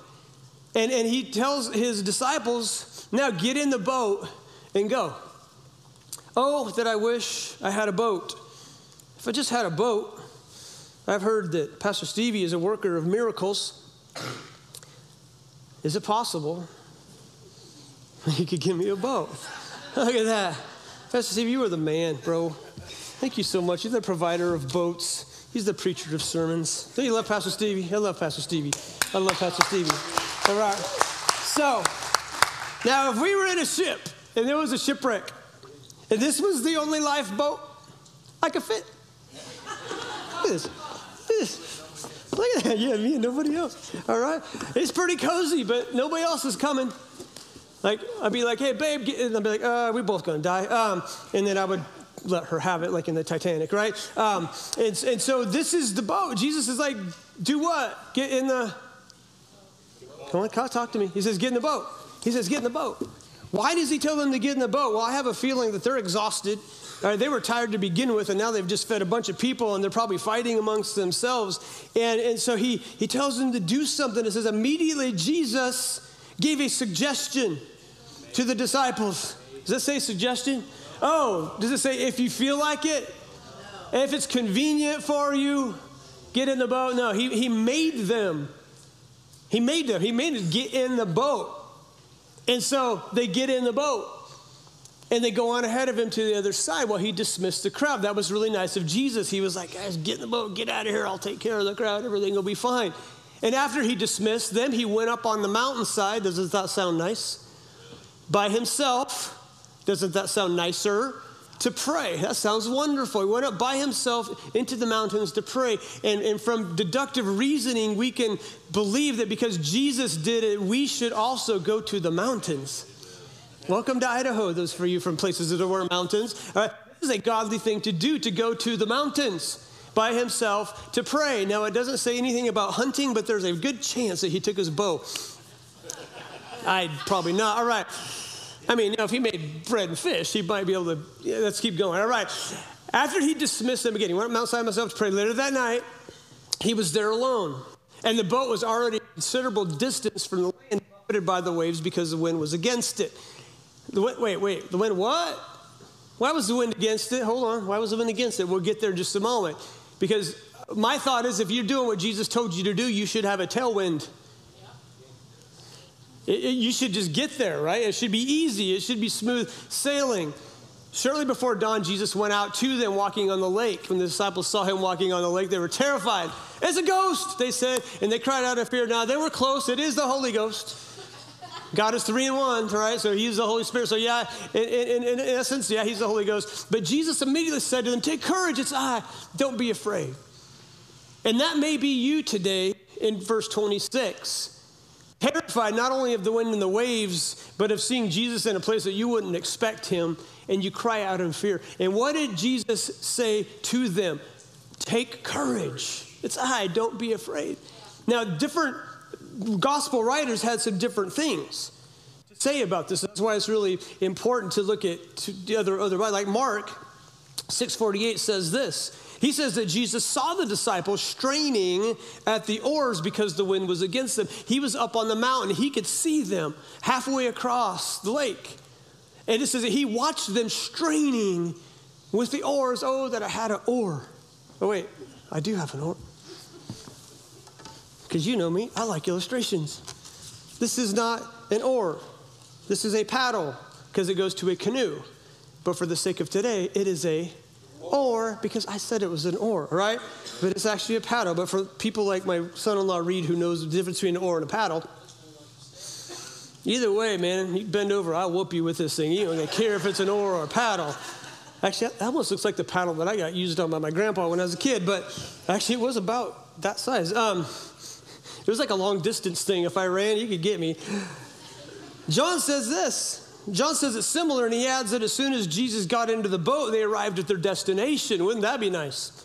[SPEAKER 1] And, and he tells his disciples, now get in the boat and go. Oh, that I wish I had a boat. If I just had a boat, I've heard that Pastor Stevie is a worker of miracles. Is it possible you could give me a boat? Look at that. Pastor Stevie, you are the man, bro. Thank you so much. You're the provider of boats. He's the preacher of sermons. Don't you love Pastor Stevie? I love Pastor Stevie. I love Pastor Stevie. All right. So, now if we were in a ship and there was a shipwreck, and this was the only lifeboat I could fit. This. This. Look at that. Yeah, me and nobody else. All right. It's pretty cozy, but nobody else is coming. Like, I'd be like, hey, babe, and I'd be like, uh, we're both gonna die. Um, and then I would let her have it, like in the Titanic, right? Um, and, and so this is the boat. Jesus is like, do what? Get in the Come on, talk to me. He says, Get in the boat. He says, Get in the boat. Why does he tell them to get in the boat? Well, I have a feeling that they're exhausted. Uh, they were tired to begin with, and now they've just fed a bunch of people, and they're probably fighting amongst themselves. And, and so he, he tells them to do something. It says, Immediately Jesus gave a suggestion to the disciples. Does that say suggestion? Oh, does it say if you feel like it? If it's convenient for you, get in the boat? No, he, he made them he made them, he made them get in the boat. And so they get in the boat and they go on ahead of him to the other side while he dismissed the crowd. That was really nice of Jesus. He was like, guys, get in the boat, get out of here, I'll take care of the crowd, everything will be fine. And after he dismissed them, he went up on the mountainside. Doesn't that sound nice? By himself. Doesn't that sound nicer? To pray. That sounds wonderful. He went up by himself into the mountains to pray. And, and from deductive reasoning, we can believe that because Jesus did it, we should also go to the mountains. Welcome to Idaho, those for you from places that are mountains. Uh, All right. is a godly thing to do to go to the mountains by himself to pray. Now, it doesn't say anything about hunting, but there's a good chance that he took his bow. I'd probably not. All right. I mean, you know, if he made bread and fish, he might be able to. Yeah, let's keep going. All right. After he dismissed them again, he went up Mount Sinai himself to pray. Later that night, he was there alone. And the boat was already a considerable distance from the land, buffeted by the waves because the wind was against it. The, wait, wait, the wind what? Why was the wind against it? Hold on. Why was the wind against it? We'll get there in just a moment. Because my thought is if you're doing what Jesus told you to do, you should have a tailwind. It, it, you should just get there, right? It should be easy, it should be smooth sailing. Shortly before dawn, Jesus went out to them walking on the lake. When the disciples saw him walking on the lake, they were terrified. It's a ghost, they said, and they cried out in fear. Now, they were close. It is the Holy Ghost. God is three in one, right? So he's the Holy Spirit. So, yeah, in, in, in, essence, yeah, he's the Holy Ghost. But Jesus immediately said to them, Take courage, it's I. Don't be afraid. And that may be you today in verse 26 terrified not only of the wind and the waves, but of seeing Jesus in a place that you wouldn't expect him, and you cry out in fear. And what did Jesus say to them? Take courage. It's I, don't be afraid. Now, different gospel writers had some different things to say about this. That's why it's really important to look at the other, other like Mark 648 says this he says that Jesus saw the disciples straining at the oars because the wind was against them. He was up on the mountain, he could see them halfway across the lake. And it says that he watched them straining with the oars. Oh, that I had an oar. Oh, wait, I do have an oar. Because you know me, I like illustrations. This is not an oar, this is a paddle because it goes to a canoe. But for the sake of today, it is a or because I said it was an oar, right? But it's actually a paddle. But for people like my son in law Reed, who knows the difference between an oar and a paddle, either way, man, you bend over, I'll whoop you with this thing. You don't care if it's an oar or a paddle. Actually, that almost looks like the paddle that I got used on by my grandpa when I was a kid, but actually, it was about that size. Um, it was like a long distance thing. If I ran, you could get me. John says this John says it's similar, and he adds that as soon as Jesus got into the boat, they arrived at their destination. Wouldn't that be nice?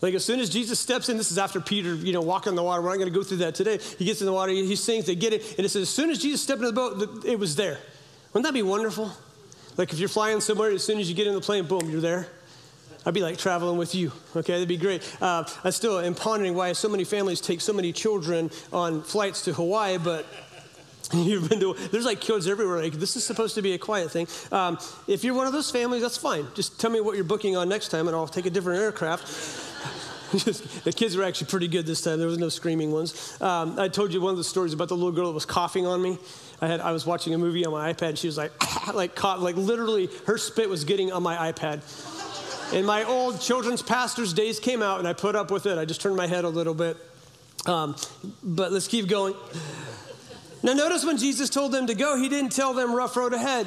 [SPEAKER 1] Like as soon as Jesus steps in, this is after Peter, you know, walking on the water. We're not going to go through that today. He gets in the water, he sings, they get it, and it says as soon as Jesus stepped into the boat, it was there. Wouldn't that be wonderful? Like if you're flying somewhere, as soon as you get in the plane, boom, you're there. I'd be like traveling with you. Okay, that'd be great. Uh, I still am pondering why so many families take so many children on flights to Hawaii, but You've been to, there's like kids everywhere. Like, this is supposed to be a quiet thing. Um, if you're one of those families, that's fine. Just tell me what you're booking on next time, and I'll take a different aircraft. the kids were actually pretty good this time. There was no screaming ones. Um, I told you one of the stories about the little girl that was coughing on me. I had I was watching a movie on my iPad. And she was like, like caught, like literally her spit was getting on my iPad. And my old children's pastor's days came out, and I put up with it. I just turned my head a little bit. Um, but let's keep going. Now, notice when Jesus told them to go, he didn't tell them rough road ahead.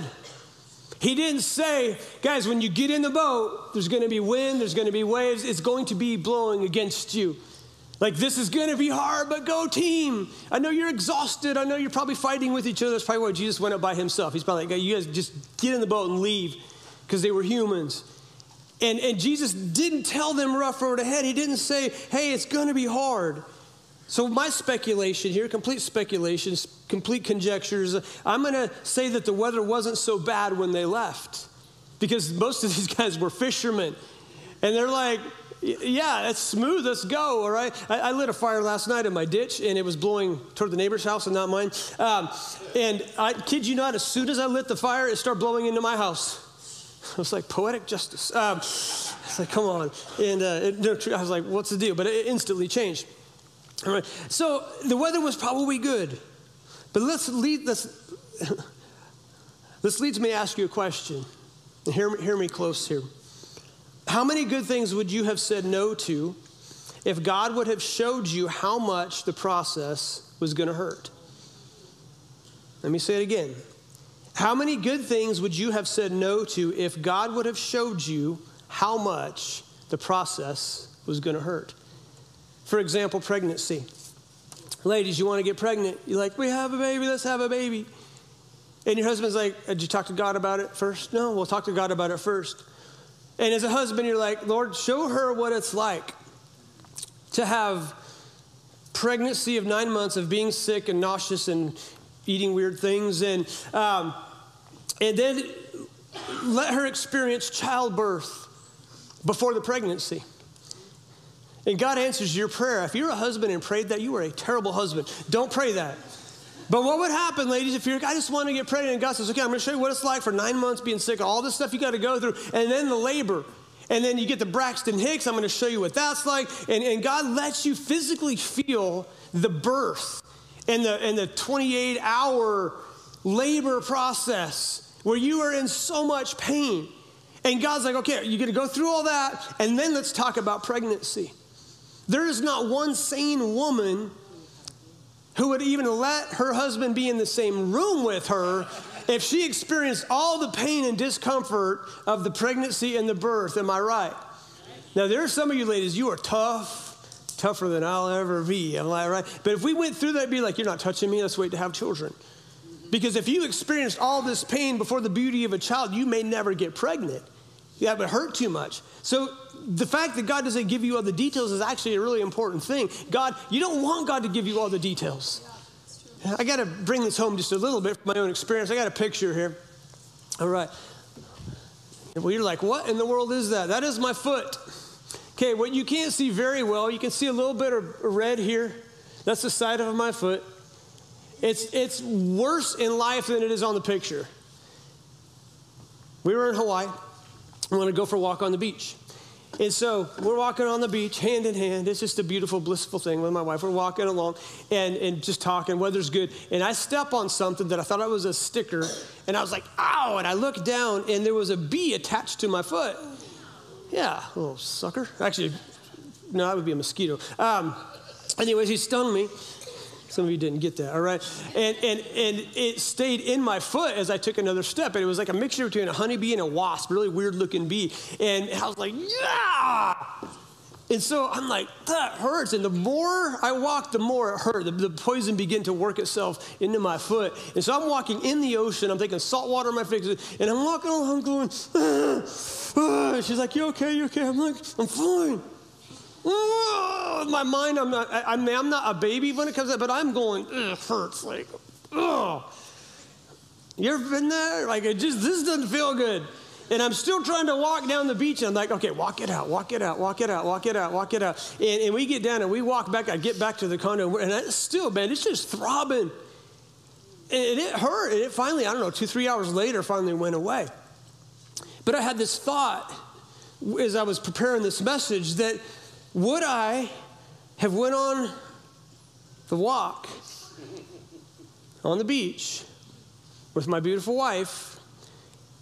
[SPEAKER 1] He didn't say, guys, when you get in the boat, there's going to be wind, there's going to be waves, it's going to be blowing against you. Like, this is going to be hard, but go team. I know you're exhausted. I know you're probably fighting with each other. That's probably why Jesus went up by himself. He's probably like, you guys just get in the boat and leave because they were humans. And, and Jesus didn't tell them rough road ahead. He didn't say, hey, it's going to be hard. So, my speculation here, complete speculations, complete conjectures, I'm going to say that the weather wasn't so bad when they left because most of these guys were fishermen. And they're like, yeah, it's smooth, let's go, all right? I, I, lit a fire last night in my ditch and it was blowing toward the neighbor's house and not mine. Um, and I kid you not, as soon as I lit the fire, it started blowing into my house. I was like, poetic justice. Um, it's like, come on. And uh, it, I was like, what's the deal? But it instantly changed. All right. So the weather was probably good. But let's lead this. this leads me to ask you a question. Hear, hear me close here. How many good things would you have said no to if God would have showed you how much the process was going to hurt? Let me say it again. How many good things would you have said no to if God would have showed you how much the process was going to hurt? For example, pregnancy. Ladies, you want to get pregnant. You're like, we have a baby, let's have a baby. And your husband's like, did you talk to God about it first? No, we'll talk to God about it first. And as a husband, you're like, Lord, show her what it's like to have pregnancy of nine months of being sick and nauseous and eating weird things. And, um, and then let her experience childbirth before the pregnancy. And God answers your prayer. If you're a husband and prayed that, you are a terrible husband. Don't pray that. But what would happen, ladies, if you're, I just want to get pregnant, and God says, okay, I'm going to show you what it's like for nine months being sick, all this stuff you got to go through, and then the labor. And then you get the Braxton Hicks, I'm going to show you what that's like. And, and God lets you physically feel the birth and the, and the 28 hour labor process where you are in so much pain. And God's like, okay, you're going to go through all that, and then let's talk about pregnancy. There is not one sane woman who would even let her husband be in the same room with her if she experienced all the pain and discomfort of the pregnancy and the birth. Am I right? Now, there are some of you ladies, you are tough, tougher than I'll ever be. Am I right? But if we went through that, be like, you're not touching me, let's wait to have children. Because if you experienced all this pain before the beauty of a child, you may never get pregnant. That would hurt too much. So the fact that God doesn't give you all the details is actually a really important thing. God, you don't want God to give you all the details. I got to bring this home just a little bit from my own experience. I got a picture here. All right. Well, you're like, what in the world is that? That is my foot. Okay, what you can't see very well, you can see a little bit of red here. That's the side of my foot. It's, it's worse in life than it is on the picture. We were in Hawaii. We want to go for a walk on the beach. And so we're walking on the beach hand in hand. It's just a beautiful, blissful thing with my wife. We're walking along and, and just talking, weather's good. And I step on something that I thought it was a sticker. And I was like, ow. And I looked down and there was a bee attached to my foot. Yeah, little sucker. Actually, no, that would be a mosquito. Um, anyways, he stung me. Some of you didn't get that, all right? And, and, and it stayed in my foot as I took another step. And it was like a mixture between a honeybee and a wasp, really weird looking bee. And I was like, yeah! And so I'm like, that hurts. And the more I walked, the more it hurt. The, the, poison began to work itself into my foot. And so I'm walking in the ocean. I'm taking salt water in my face. And I'm walking along going, ah, ah. she's like, you okay? You okay? I'm like, I'm fine my mind, I'm not, I, mean, I'm not a baby when it comes to that, but I'm going, it hurts. Like, oh. You ever been there? Like, it just, this doesn't feel good. And I'm still trying to walk down the beach. And I'm like, okay, walk it out, walk it out, walk it out, walk it out, walk it out. And, and we get down and we walk back. I get back to the condo. And still, man, it's just throbbing. And it hurt. And it finally, I don't know, two, three hours later, finally went away. But I had this thought as I was preparing this message that would I have went on the walk on the beach with my beautiful wife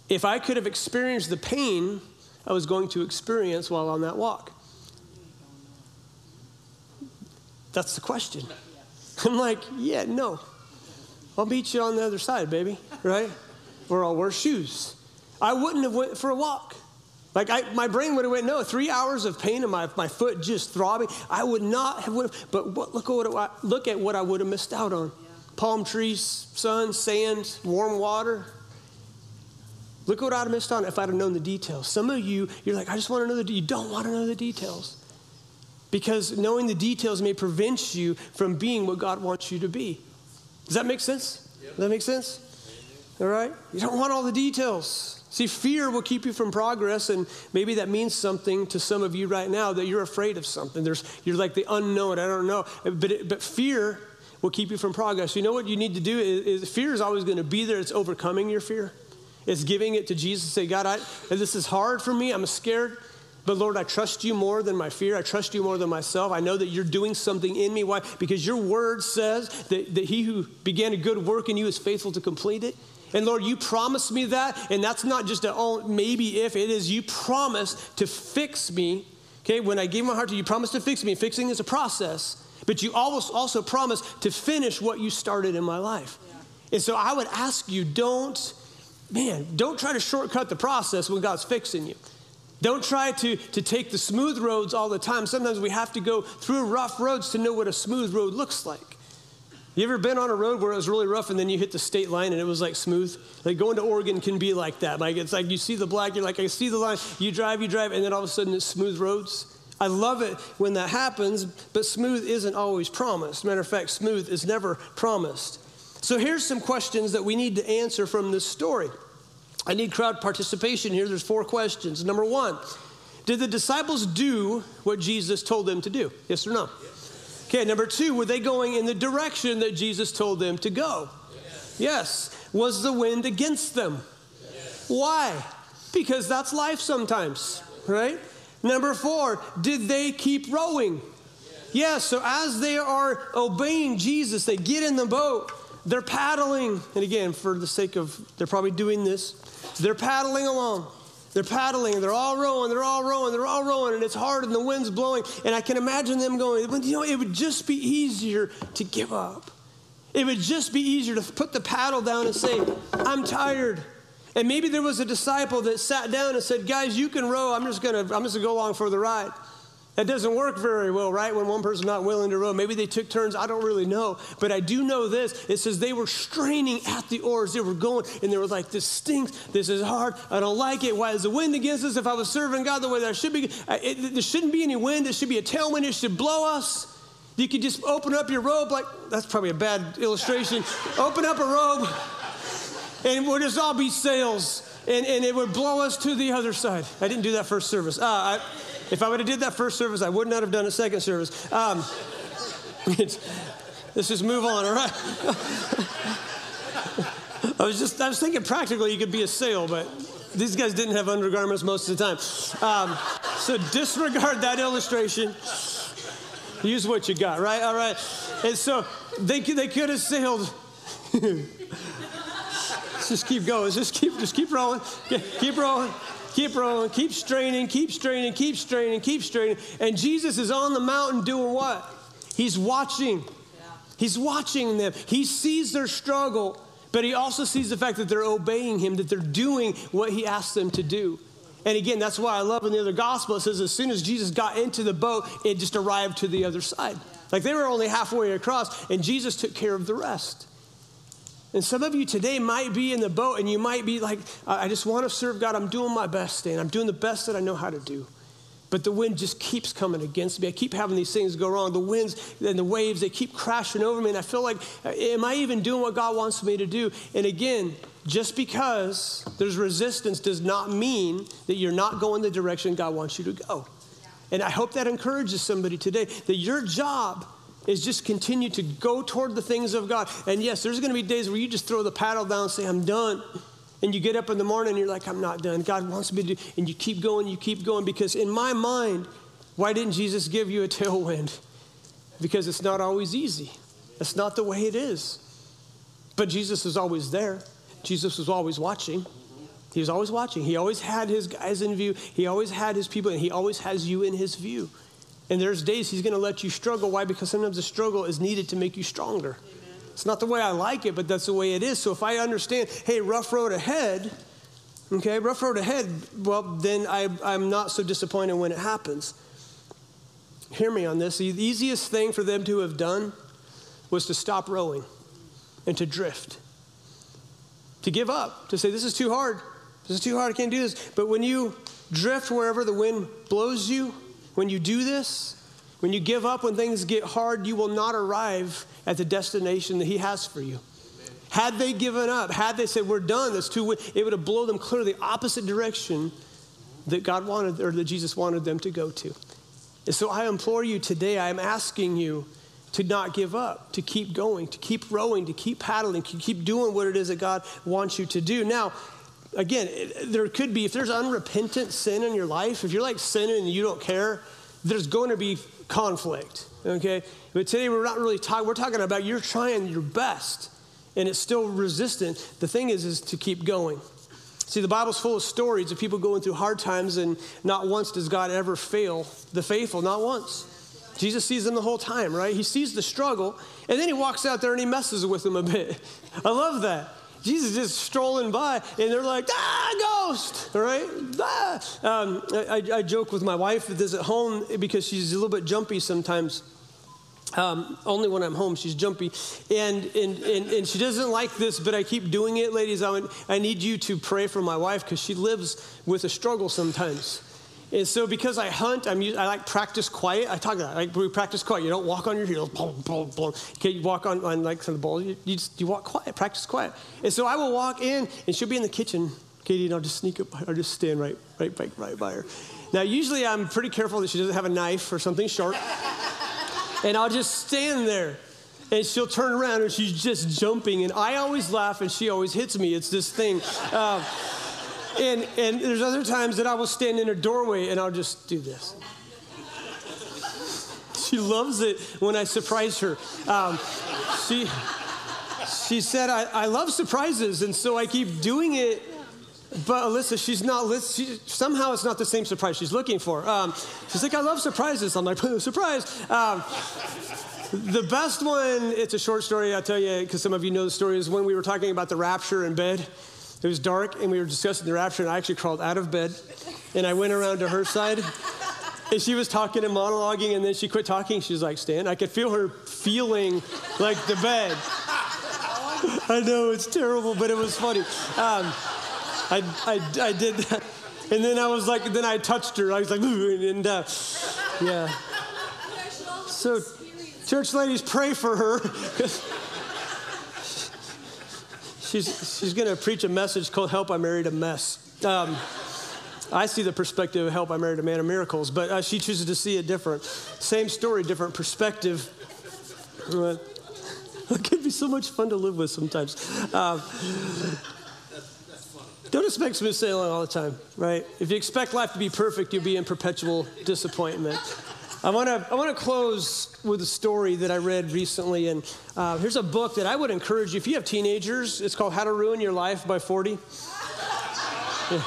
[SPEAKER 1] if I could have experienced the pain I was going to experience while on that walk? That's the question. I'm like, yeah, no. I'll meet you on the other side, baby, right? Or I'll wear shoes. I wouldn't have went for a walk. Like I, my brain would have went, no, three hours of pain and my, my foot just throbbing. I would not have, would have but what, look, at what, look at what I would have missed out on. Yeah. Palm trees, sun, sand, warm water. Look what I'd have missed out on if I'd have known the details. Some of you, you're like, I just want to know the, you don't want to know the details. Because knowing the details may prevent you from being what God wants you to be. Does that make sense? Yep. Does that make sense? All right? You don't want all the details. See, fear will keep you from progress, and maybe that means something to some of you right now that you're afraid of something. There's, you're like the unknown. I don't know. But, it, but fear will keep you from progress. You know what you need to do is, is fear is always going to be there. It's overcoming your fear. It's giving it to Jesus. Say, God, I, this is hard for me. I'm scared. But Lord, I trust you more than my fear. I trust you more than myself. I know that you're doing something in me. Why? Because your word says that, that he who began a good work in you is faithful to complete it. And Lord, you promised me that. And that's not just a oh, maybe if, it is you promised to fix me. Okay, when I gave my heart to you, you promised to fix me. Fixing is a process. But you also promised to finish what you started in my life. Yeah. And so I would ask you, don't, man, don't try to shortcut the process when God's fixing you. Don't try to, to take the smooth roads all the time. Sometimes we have to go through rough roads to know what a smooth road looks like. You ever been on a road where it was really rough and then you hit the state line and it was like smooth? Like going to Oregon can be like that. Like it's like you see the black, you're like, I see the line, you drive, you drive, and then all of a sudden it's smooth roads. I love it when that happens, but smooth isn't always promised. Matter of fact, smooth is never promised. So here's some questions that we need to answer from this story. I need crowd participation here. There's four questions. Number one, did the disciples do what Jesus told them to do? Yes or no? Yes. Okay, number two, were they going in the direction that Jesus told them to go? Yes. yes. Was the wind against them? Yes. Why? Because that's life sometimes, right? Number four, did they keep rowing? Yes, so as they are obeying Jesus, they get in the boat, they're paddling. And again, for the sake of, they're probably doing this, they're paddling along. They're paddling they're all rowing, they're all rowing, they're all rowing, and it's hard and the wind's blowing. And I can imagine them going, you know, it would just be easier to give up. It would just be easier to put the paddle down and say, I'm tired. And maybe there was a disciple that sat down and said, Guys, you can row. I'm just gonna, I'm just gonna go along for the ride. That doesn't work very well, right? When one person's not willing to row. Maybe they took turns. I don't really know. But I do know this. It says they were straining at the oars. They were going and they were like, this stinks. This is hard. I don't like it. Why is the wind against us? If I was serving God the way that I should be, it, there shouldn't be any wind. There should be a tailwind. It should blow us. You could just open up your robe like, that's probably a bad illustration. open up a robe and we'll just all be sails. And, and it would blow us to the other side. I didn't do that first service. Uh, I, if I would have did that first service, I would not have done a second service. Um, let's just move on, all right? I was just, I was thinking practically you could be a sail, but these guys didn't have undergarments most of the time. Um, so disregard that illustration. Use what you got, right? All right. And so they, they could have sailed. just keep going. Just keep, just keep rolling. Keep rolling. Keep rolling, keep straining, keep straining, keep straining, keep straining. And Jesus is on the mountain doing what? He's watching. He's watching them. He sees their struggle, but he also sees the fact that they're obeying him, that they're doing what he asked them to do. And again, that's why I love in the other gospel, it says as soon as Jesus got into the boat, it just arrived to the other side. Like they were only halfway across, and Jesus took care of the rest. And some of you today might be in the boat and you might be like, I just want to serve God. I'm doing my best, and I'm doing the best that I know how to do. But the wind just keeps coming against me. I keep having these things go wrong. The winds and the waves, they keep crashing over me. And I feel like, uh, am I even doing what God wants me to do? And again, just because there's resistance does not mean that you're not going the direction God wants you to go. And I hope that encourages somebody today that your job is just continue to go toward the things of God. And yes, there's going to be days where you just throw the paddle down and say, I'm done. And you get up in the morning and you're like, I'm not done. God wants me to do. And you keep going, you keep going. Because in my mind, why didn't Jesus give you a tailwind? Because it's not always easy. That's not the way it is. But Jesus is always there. Jesus was always watching. He was always watching. He always had his guys in view. He always had his people, and he always has you in his view. And there's days he's going to let you struggle. Why? Because sometimes the struggle is needed to make you stronger. Amen. It's not the way I like it, but that's the way it is. So if I understand, hey, rough road ahead, okay, rough road ahead, well, then I, I'm not so disappointed when it happens. Hear me on this. The easiest thing for them to have done was to stop rowing and to drift, to give up, to say, this is too hard. This is too hard. I can't do this. But when you drift wherever the wind blows you, when you do this, when you give up when things get hard, you will not arrive at the destination that He has for you. Amen. Had they given up, had they said, We're done, too, it would have blown them clearly the opposite direction that God wanted or that Jesus wanted them to go to. And so I implore you today, I am asking you to not give up, to keep going, to keep rowing, to keep paddling, to keep doing what it is that God wants you to do. Now, again, there could be, if there's unrepentant sin in your life, if you're like sinning and you don't care, there's going to be conflict, okay? But today we're not really talking, we're talking about you're trying your best and it's still resistant. The thing is, is to keep going. See, the Bible's full of stories of people going through hard times, and not once does God ever fail the faithful, not once. Jesus sees them the whole time, right? He sees the struggle, and then he walks out there and he messes with them a bit. I love that. Jesus is strolling by, and they're like, ah, ghost, all right? Ah. Um, I, I, joke with my wife that is at home because she's a little bit jumpy sometimes. Um, only when I'm home, she's jumpy. And, and, and, and, she doesn't like this, but I keep doing it, ladies. I, I need you to pray for my wife because she lives with a struggle sometimes. And so, because I hunt, I'm, I like practice quiet. I talk about like we practice quiet. You don't walk on your heels. Boom, boom, boom. Okay, you walk on, on like some of the balls. You, you, just, you walk quiet, practice quiet. And so I will walk in, and she'll be in the kitchen. Katie, and I'll just sneak up. I'll just stand right, right, right, right by her. Now, usually I'm pretty careful that she doesn't have a knife or something sharp. and I'll just stand there. And she'll turn around and she's just jumping. And I always laugh and she always hits me. It's this thing. Uh, and, and there's other times that I will stand in her doorway and I'll just do this. She loves it when I surprise her. Um, she, she said, I, I love surprises, and so I keep doing it but Alyssa, she's not, she, somehow it's not the same surprise she's looking for. Um, she's like, I love surprises. I'm like, surprise. Um, the best one, it's a short story, I'll tell you, because some of you know the story, is when we were talking about the rapture in bed. It was dark and we were discussing the rapture, and I actually crawled out of bed and I went around to her side. And she was talking and monologuing, and then she quit talking. She was like, Stan, I could feel her feeling like the bed. I know it's terrible, but it was funny. Um, I, I, I did that. And then I was like, then I touched her. I was like, and uh, yeah. So, church ladies, pray for her. she's she's going to preach a message called Help I Married a Mess. Um, I see the perspective of Help I Married a Man of Miracles, but uh, she chooses to see it different. Same story, different perspective. it can be so much fun to live with sometimes. Um, don't expect smooth sailing all the time, right? If you expect life to be perfect, you'll be in perpetual disappointment. I want to I want to close with a story that I read recently, and uh, here's a book that I would encourage you. If you have teenagers, it's called How to Ruin Your Life by 40. Yeah.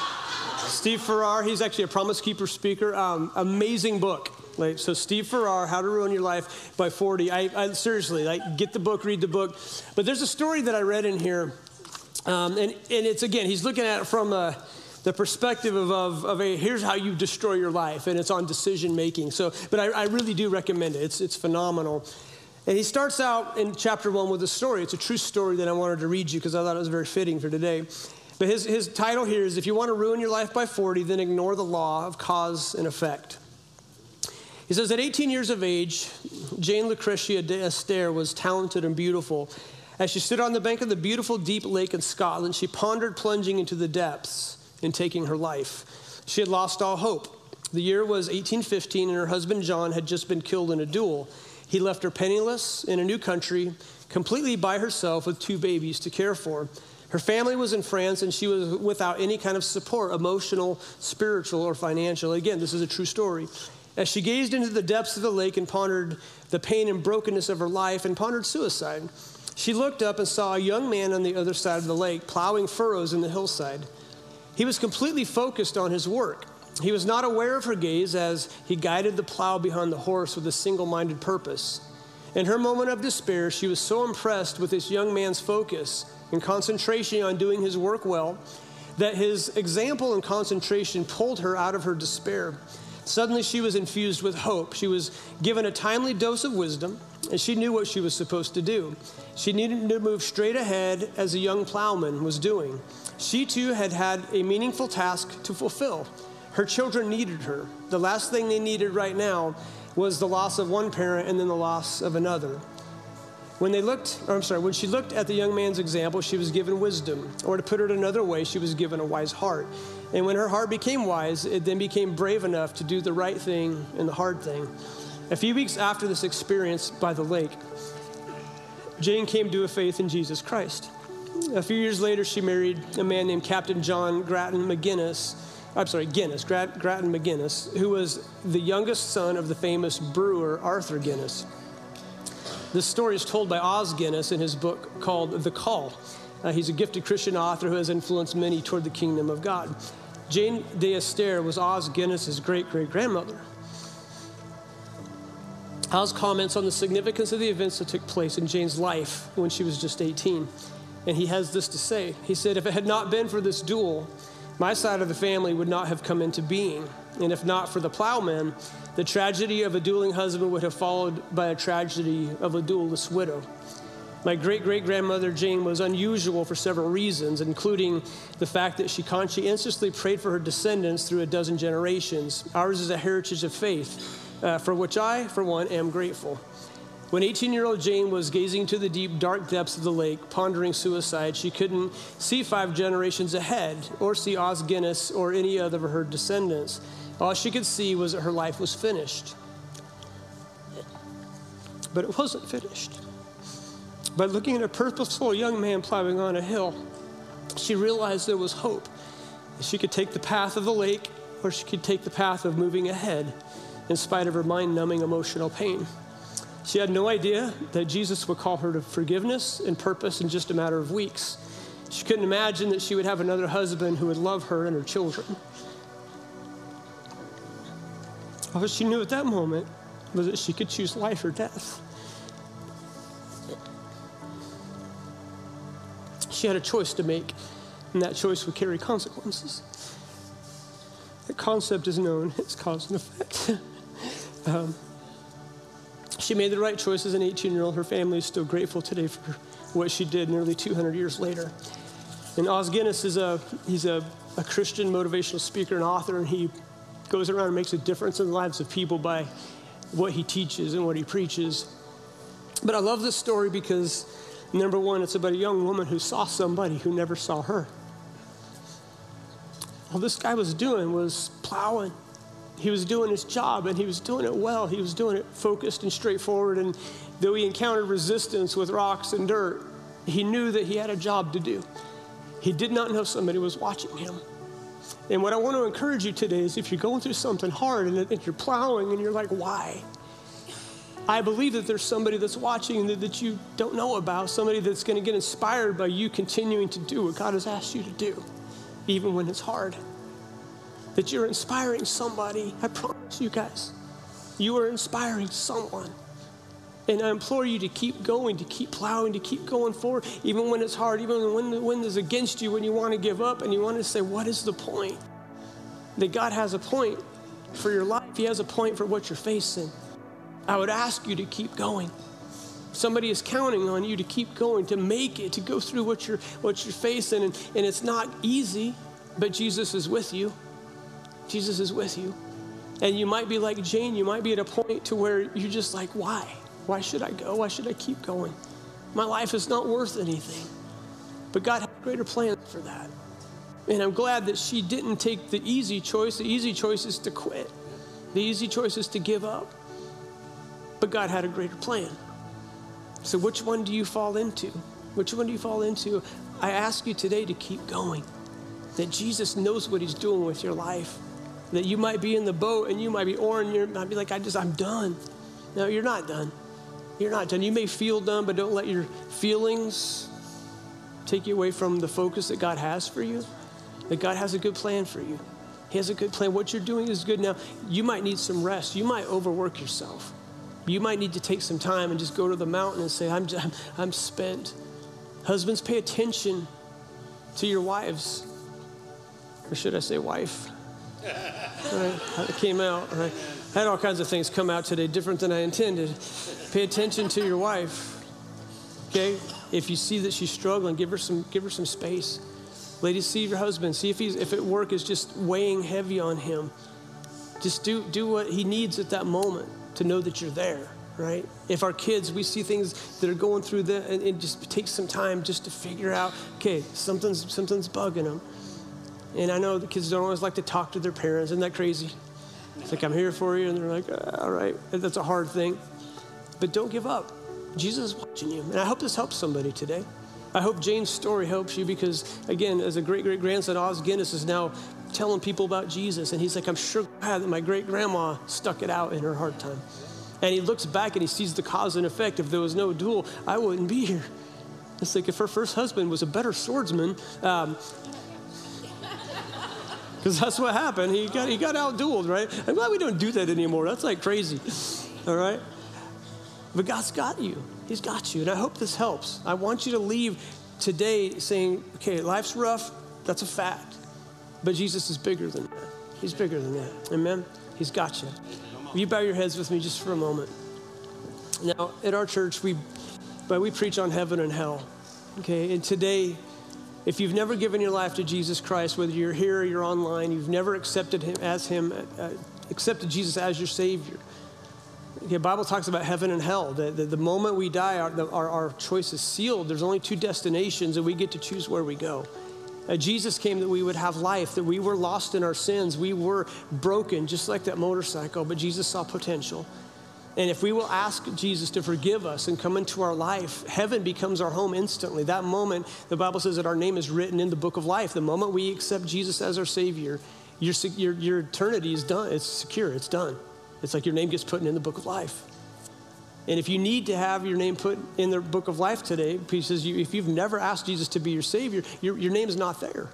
[SPEAKER 1] Steve Farrar, he's actually a Promise Keeper speaker. Um, amazing book. Like, so Steve Farrar, How to Ruin Your Life by 40. I, I seriously like get the book, read the book. But there's a story that I read in here um, and, and it's again, he's looking at it from a, the perspective of, of, of, a here's how you destroy your life, and it's on decision making. So, but I, I really do recommend it. It's, it's phenomenal. And he starts out in chapter one with a story. It's a true story that I wanted to read you because I thought it was very fitting for today. But his, his title here is If you want to ruin your life by 40, then ignore the law of cause and effect. He says, At 18 years of age, Jane Lucretia d'Esterre was talented and beautiful. As she stood on the bank of the beautiful deep lake in Scotland, she pondered plunging into the depths and taking her life. She had lost all hope. The year was 1815, and her husband John had just been killed in a duel. He left her penniless in a new country, completely by herself with two babies to care for. Her family was in France, and she was without any kind of support emotional, spiritual, or financial. Again, this is a true story. As she gazed into the depths of the lake and pondered the pain and brokenness of her life and pondered suicide, she looked up and saw a young man on the other side of the lake plowing furrows in the hillside. He was completely focused on his work. He was not aware of her gaze as he guided the plow behind the horse with a single minded purpose. In her moment of despair, she was so impressed with this young man's focus and concentration on doing his work well that his example and concentration pulled her out of her despair. Suddenly, she was infused with hope. She was given a timely dose of wisdom, and she knew what she was supposed to do. She needed to move straight ahead as a young plowman was doing. She too had had a meaningful task to fulfill. Her children needed her. The last thing they needed right now was the loss of one parent and then the loss of another. When they looked, I'm sorry, when she looked at the young man's example, she was given wisdom. Or to put it another way, she was given a wise heart. And when her heart became wise, it then became brave enough to do the right thing and the hard thing. A few weeks after this experience by the lake, Jane came to a faith in Jesus Christ. A few years later, she married a man named Captain John Grattan McGinnis. I'm sorry, Guinness, Grat, Grattan McGinnis, who was the youngest son of the famous brewer Arthur Guinness. This story is told by Os Guinness in his book called The Call. Uh, he's a gifted Christian author who has influenced many toward the kingdom of God. Jane d'Esterre was Os Guinness's great great grandmother. Os comments on the significance of the events that took place in Jane's life when she was just 18. And he has this to say He said, If it had not been for this duel, my side of the family would not have come into being. And if not for the plowman, the tragedy of a dueling husband would have followed by a tragedy of a duelless widow. My great great grandmother Jane was unusual for several reasons, including the fact that she conscientiously prayed for her descendants through a dozen generations. Ours is a heritage of faith, uh, for which I, for one, am grateful. When 18 year old Jane was gazing to the deep, dark depths of the lake, pondering suicide, she couldn't see five generations ahead or see Os Guinness or any other of her descendants. All she could see was that her life was finished. But it wasn't finished. By looking at a purposeful young man plowing on a hill, she realized there was hope. She could take the path of the lake, or she could take the path of moving ahead in spite of her mind numbing emotional pain. She had no idea that Jesus would call her to forgiveness and purpose in just a matter of weeks. She couldn't imagine that she would have another husband who would love her and her children. All she knew at that moment was that she could choose life or death. She had a choice to make, and that choice would carry consequences. That concept is known as cause and effect. um, she made the right choice as an 18 year old. Her family is still grateful today for what she did nearly 200 years later. And Os Guinness is a, he's a, a Christian motivational speaker and author, and he goes around and makes a difference in the lives of people by what he teaches and what he preaches. But I love this story because Number one, it's about a young woman who saw somebody who never saw her. All this guy was doing was plowing. He was doing his job and he was doing it well. He was doing it focused and straightforward. And though he encountered resistance with rocks and dirt, he knew that he had a job to do. He did not know somebody was watching him. And what I want to encourage you today is if you're going through something hard and you're plowing and you're like, why? I believe that there's somebody that's watching that, that you don't know about, somebody that's going to get inspired by you continuing to do what God has asked you to do, even when it's hard. That you're inspiring somebody. I promise you guys, you are inspiring someone. And I implore you to keep going, to keep plowing, to keep going forward, even when it's hard, even when the wind is against you, when you want to give up and you want to say, What is the point? That God has a point for your life, He has a point for what you're facing. I would ask you to keep going. Somebody is counting on you to keep going, to make it, to go through what you're, what you're facing. And, and it's not easy, but Jesus is with you. Jesus is with you. And you might be like Jane, you might be at a point to where you're just like, why? Why should I go? Why should I keep going? My life is not worth anything. But God had a greater plans for that. And I'm glad that she didn't take the easy choice. The easy choice is to quit, the easy choice is to give up. But God had a greater plan. So, which one do you fall into? Which one do you fall into? I ask you today to keep going. That Jesus knows what He's doing with your life. That you might be in the boat and you might be oaring, you might be like, I just, I'm done. No, you're not done. You're not done. You may feel done, but don't let your feelings take you away from the focus that God has for you. That God has a good plan for you. He has a good plan. What you're doing is good now. You might need some rest. You might overwork yourself. You might need to take some time and just go to the mountain and say, I'm, I'm, I'm spent. Husbands, pay attention to your wives. Or should I say wife? It came out. I had all kinds of things come out today, different than I intended. Pay attention to your wife. Okay? If you see that she's struggling, give her some, give her some space. Ladies, see your husband. See if he's if at work is just weighing heavy on him. Just do do what he needs at that moment to know that you're there, right? If our kids, we see things that are going through the, and it just takes some time just to figure out, okay, something's, something's bugging them. And I know the kids don't always like to talk to their parents. Isn't that crazy? It's like, I'm here for you. And they're like, uh, all right. That's a hard thing. But don't give up. Jesus is watching you. And I hope this helps somebody today. I hope Jane's story helps you because, again, as a great great grandson, Os Guinness is now telling people about Jesus. And he's like, I'm sure glad that my great grandma stuck it out in her hard time. And he looks back and he sees the cause and effect. If there was no duel, I wouldn't be here. It's like if her first husband was a better swordsman, um, because that's what happened. He got, he got outdueled, right? I'm glad we don't do that anymore. That's like crazy, all right? But God's got you. He's got you. And I hope this helps. I want you to leave today saying, okay, life's rough. That's a fact. But Jesus is bigger than that. He's bigger than that. Amen. He's got you. Will you bow your heads with me just for a moment? Now, at our church, we, but we preach on heaven and hell. Okay, and today, if you've never given your life to Jesus Christ, whether you're here or you're online, you've never accepted Him as Him, uh, accepted Jesus as your Savior. The Bible talks about heaven and hell. The, the, the moment we die, our, the, our, our choice is sealed. There's only two destinations, and we get to choose where we go. Uh, Jesus came that we would have life, that we were lost in our sins. We were broken, just like that motorcycle, but Jesus saw potential. And if we will ask Jesus to forgive us and come into our life, heaven becomes our home instantly. That moment, the Bible says that our name is written in the book of life. The moment we accept Jesus as our Savior, your, your, your eternity is done. It's secure, it's done. It's like your name gets put in the book of life. And if you need to have your name put in the book of life today, he says you, if you've never asked Jesus to be your Savior, your, your name is not there.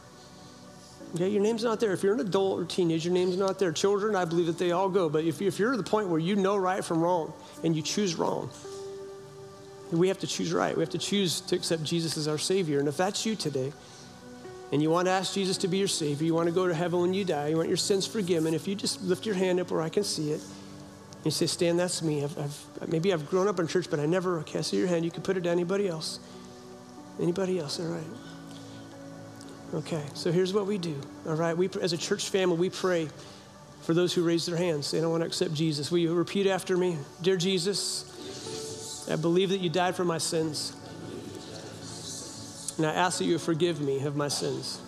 [SPEAKER 1] Okay, your name's not there. If you're an adult or teenager, your name's not there. Children, I believe that they all go. But if, if you're at the point where you know right from wrong and you choose wrong, we have to choose right. We have to choose to accept Jesus as our Savior. And if that's you today, and you want to ask Jesus to be your Savior, you want to go to heaven when you die, you want your sins forgiven, if you just lift your hand up where I can see it, and you say, Stan, that's me. I've, I've, maybe I've grown up in church, but I never, okay, I see your hand. You can put it to anybody else. Anybody else, all right. Okay, so here's what we do. All right, we as a church family, we pray for those who raise their hands. They don't want to accept Jesus. Will you repeat after me? Dear Jesus, I believe that you died for my sins. And I ask that you forgive me of my sins.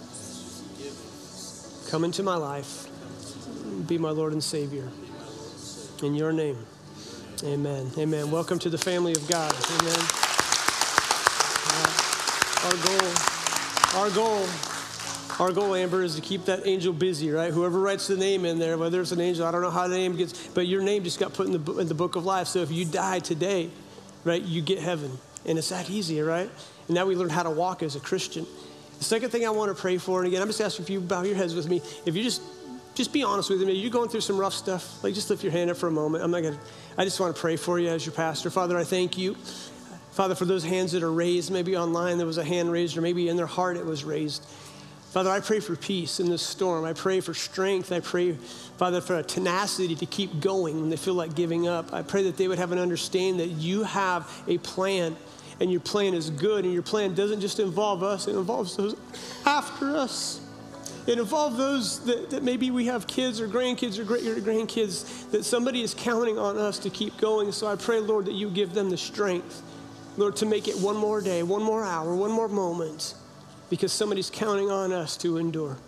[SPEAKER 1] Come into my life. Be my Lord and Savior. In your name. Amen. Amen. Welcome to the family of God. Amen. Our goal, our goal our goal, Amber, is to keep that angel busy, right? Whoever writes the name in there, whether it's an angel, I don't know how the name gets, but your name just got put in the, in the book of life. So if you die today, right, you get heaven. And it's that easy, right? And now we learn how to walk as a Christian. The second thing I want to pray for, and again, I'm just asking if you bow your heads with me. If you just just be honest with me. You're going through some rough stuff. Like just lift your hand up for a moment. I'm not gonna. I just want to pray for you as your pastor. Father, I thank you, Father, for those hands that are raised. Maybe online there was a hand raised, or maybe in their heart it was raised. Father, I pray for peace in this storm. I pray for strength. I pray, Father, for a tenacity to keep going when they feel like giving up. I pray that they would have an understanding that you have a plan and your plan is good and your plan doesn't just involve us, it involves those after us. It involves those that, that maybe we have kids or grandkids or great grandkids, that somebody is counting on us to keep going. So I pray, Lord, that you give them the strength, Lord, to make it one more day, one more hour, one more moment because somebody's counting on us to endure.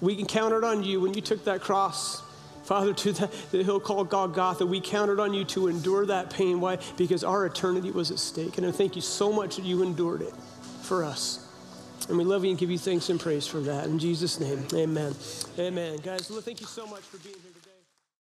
[SPEAKER 1] We can count it on you when you took that cross, Father, to the, the hill called Golgotha. We counted on you to endure that pain. Why? Because our eternity was at stake. And I thank you so much that you endured it for us. And we love you and give you thanks and praise for that. In Jesus' name, amen. Amen. Guys, thank you so much for being here.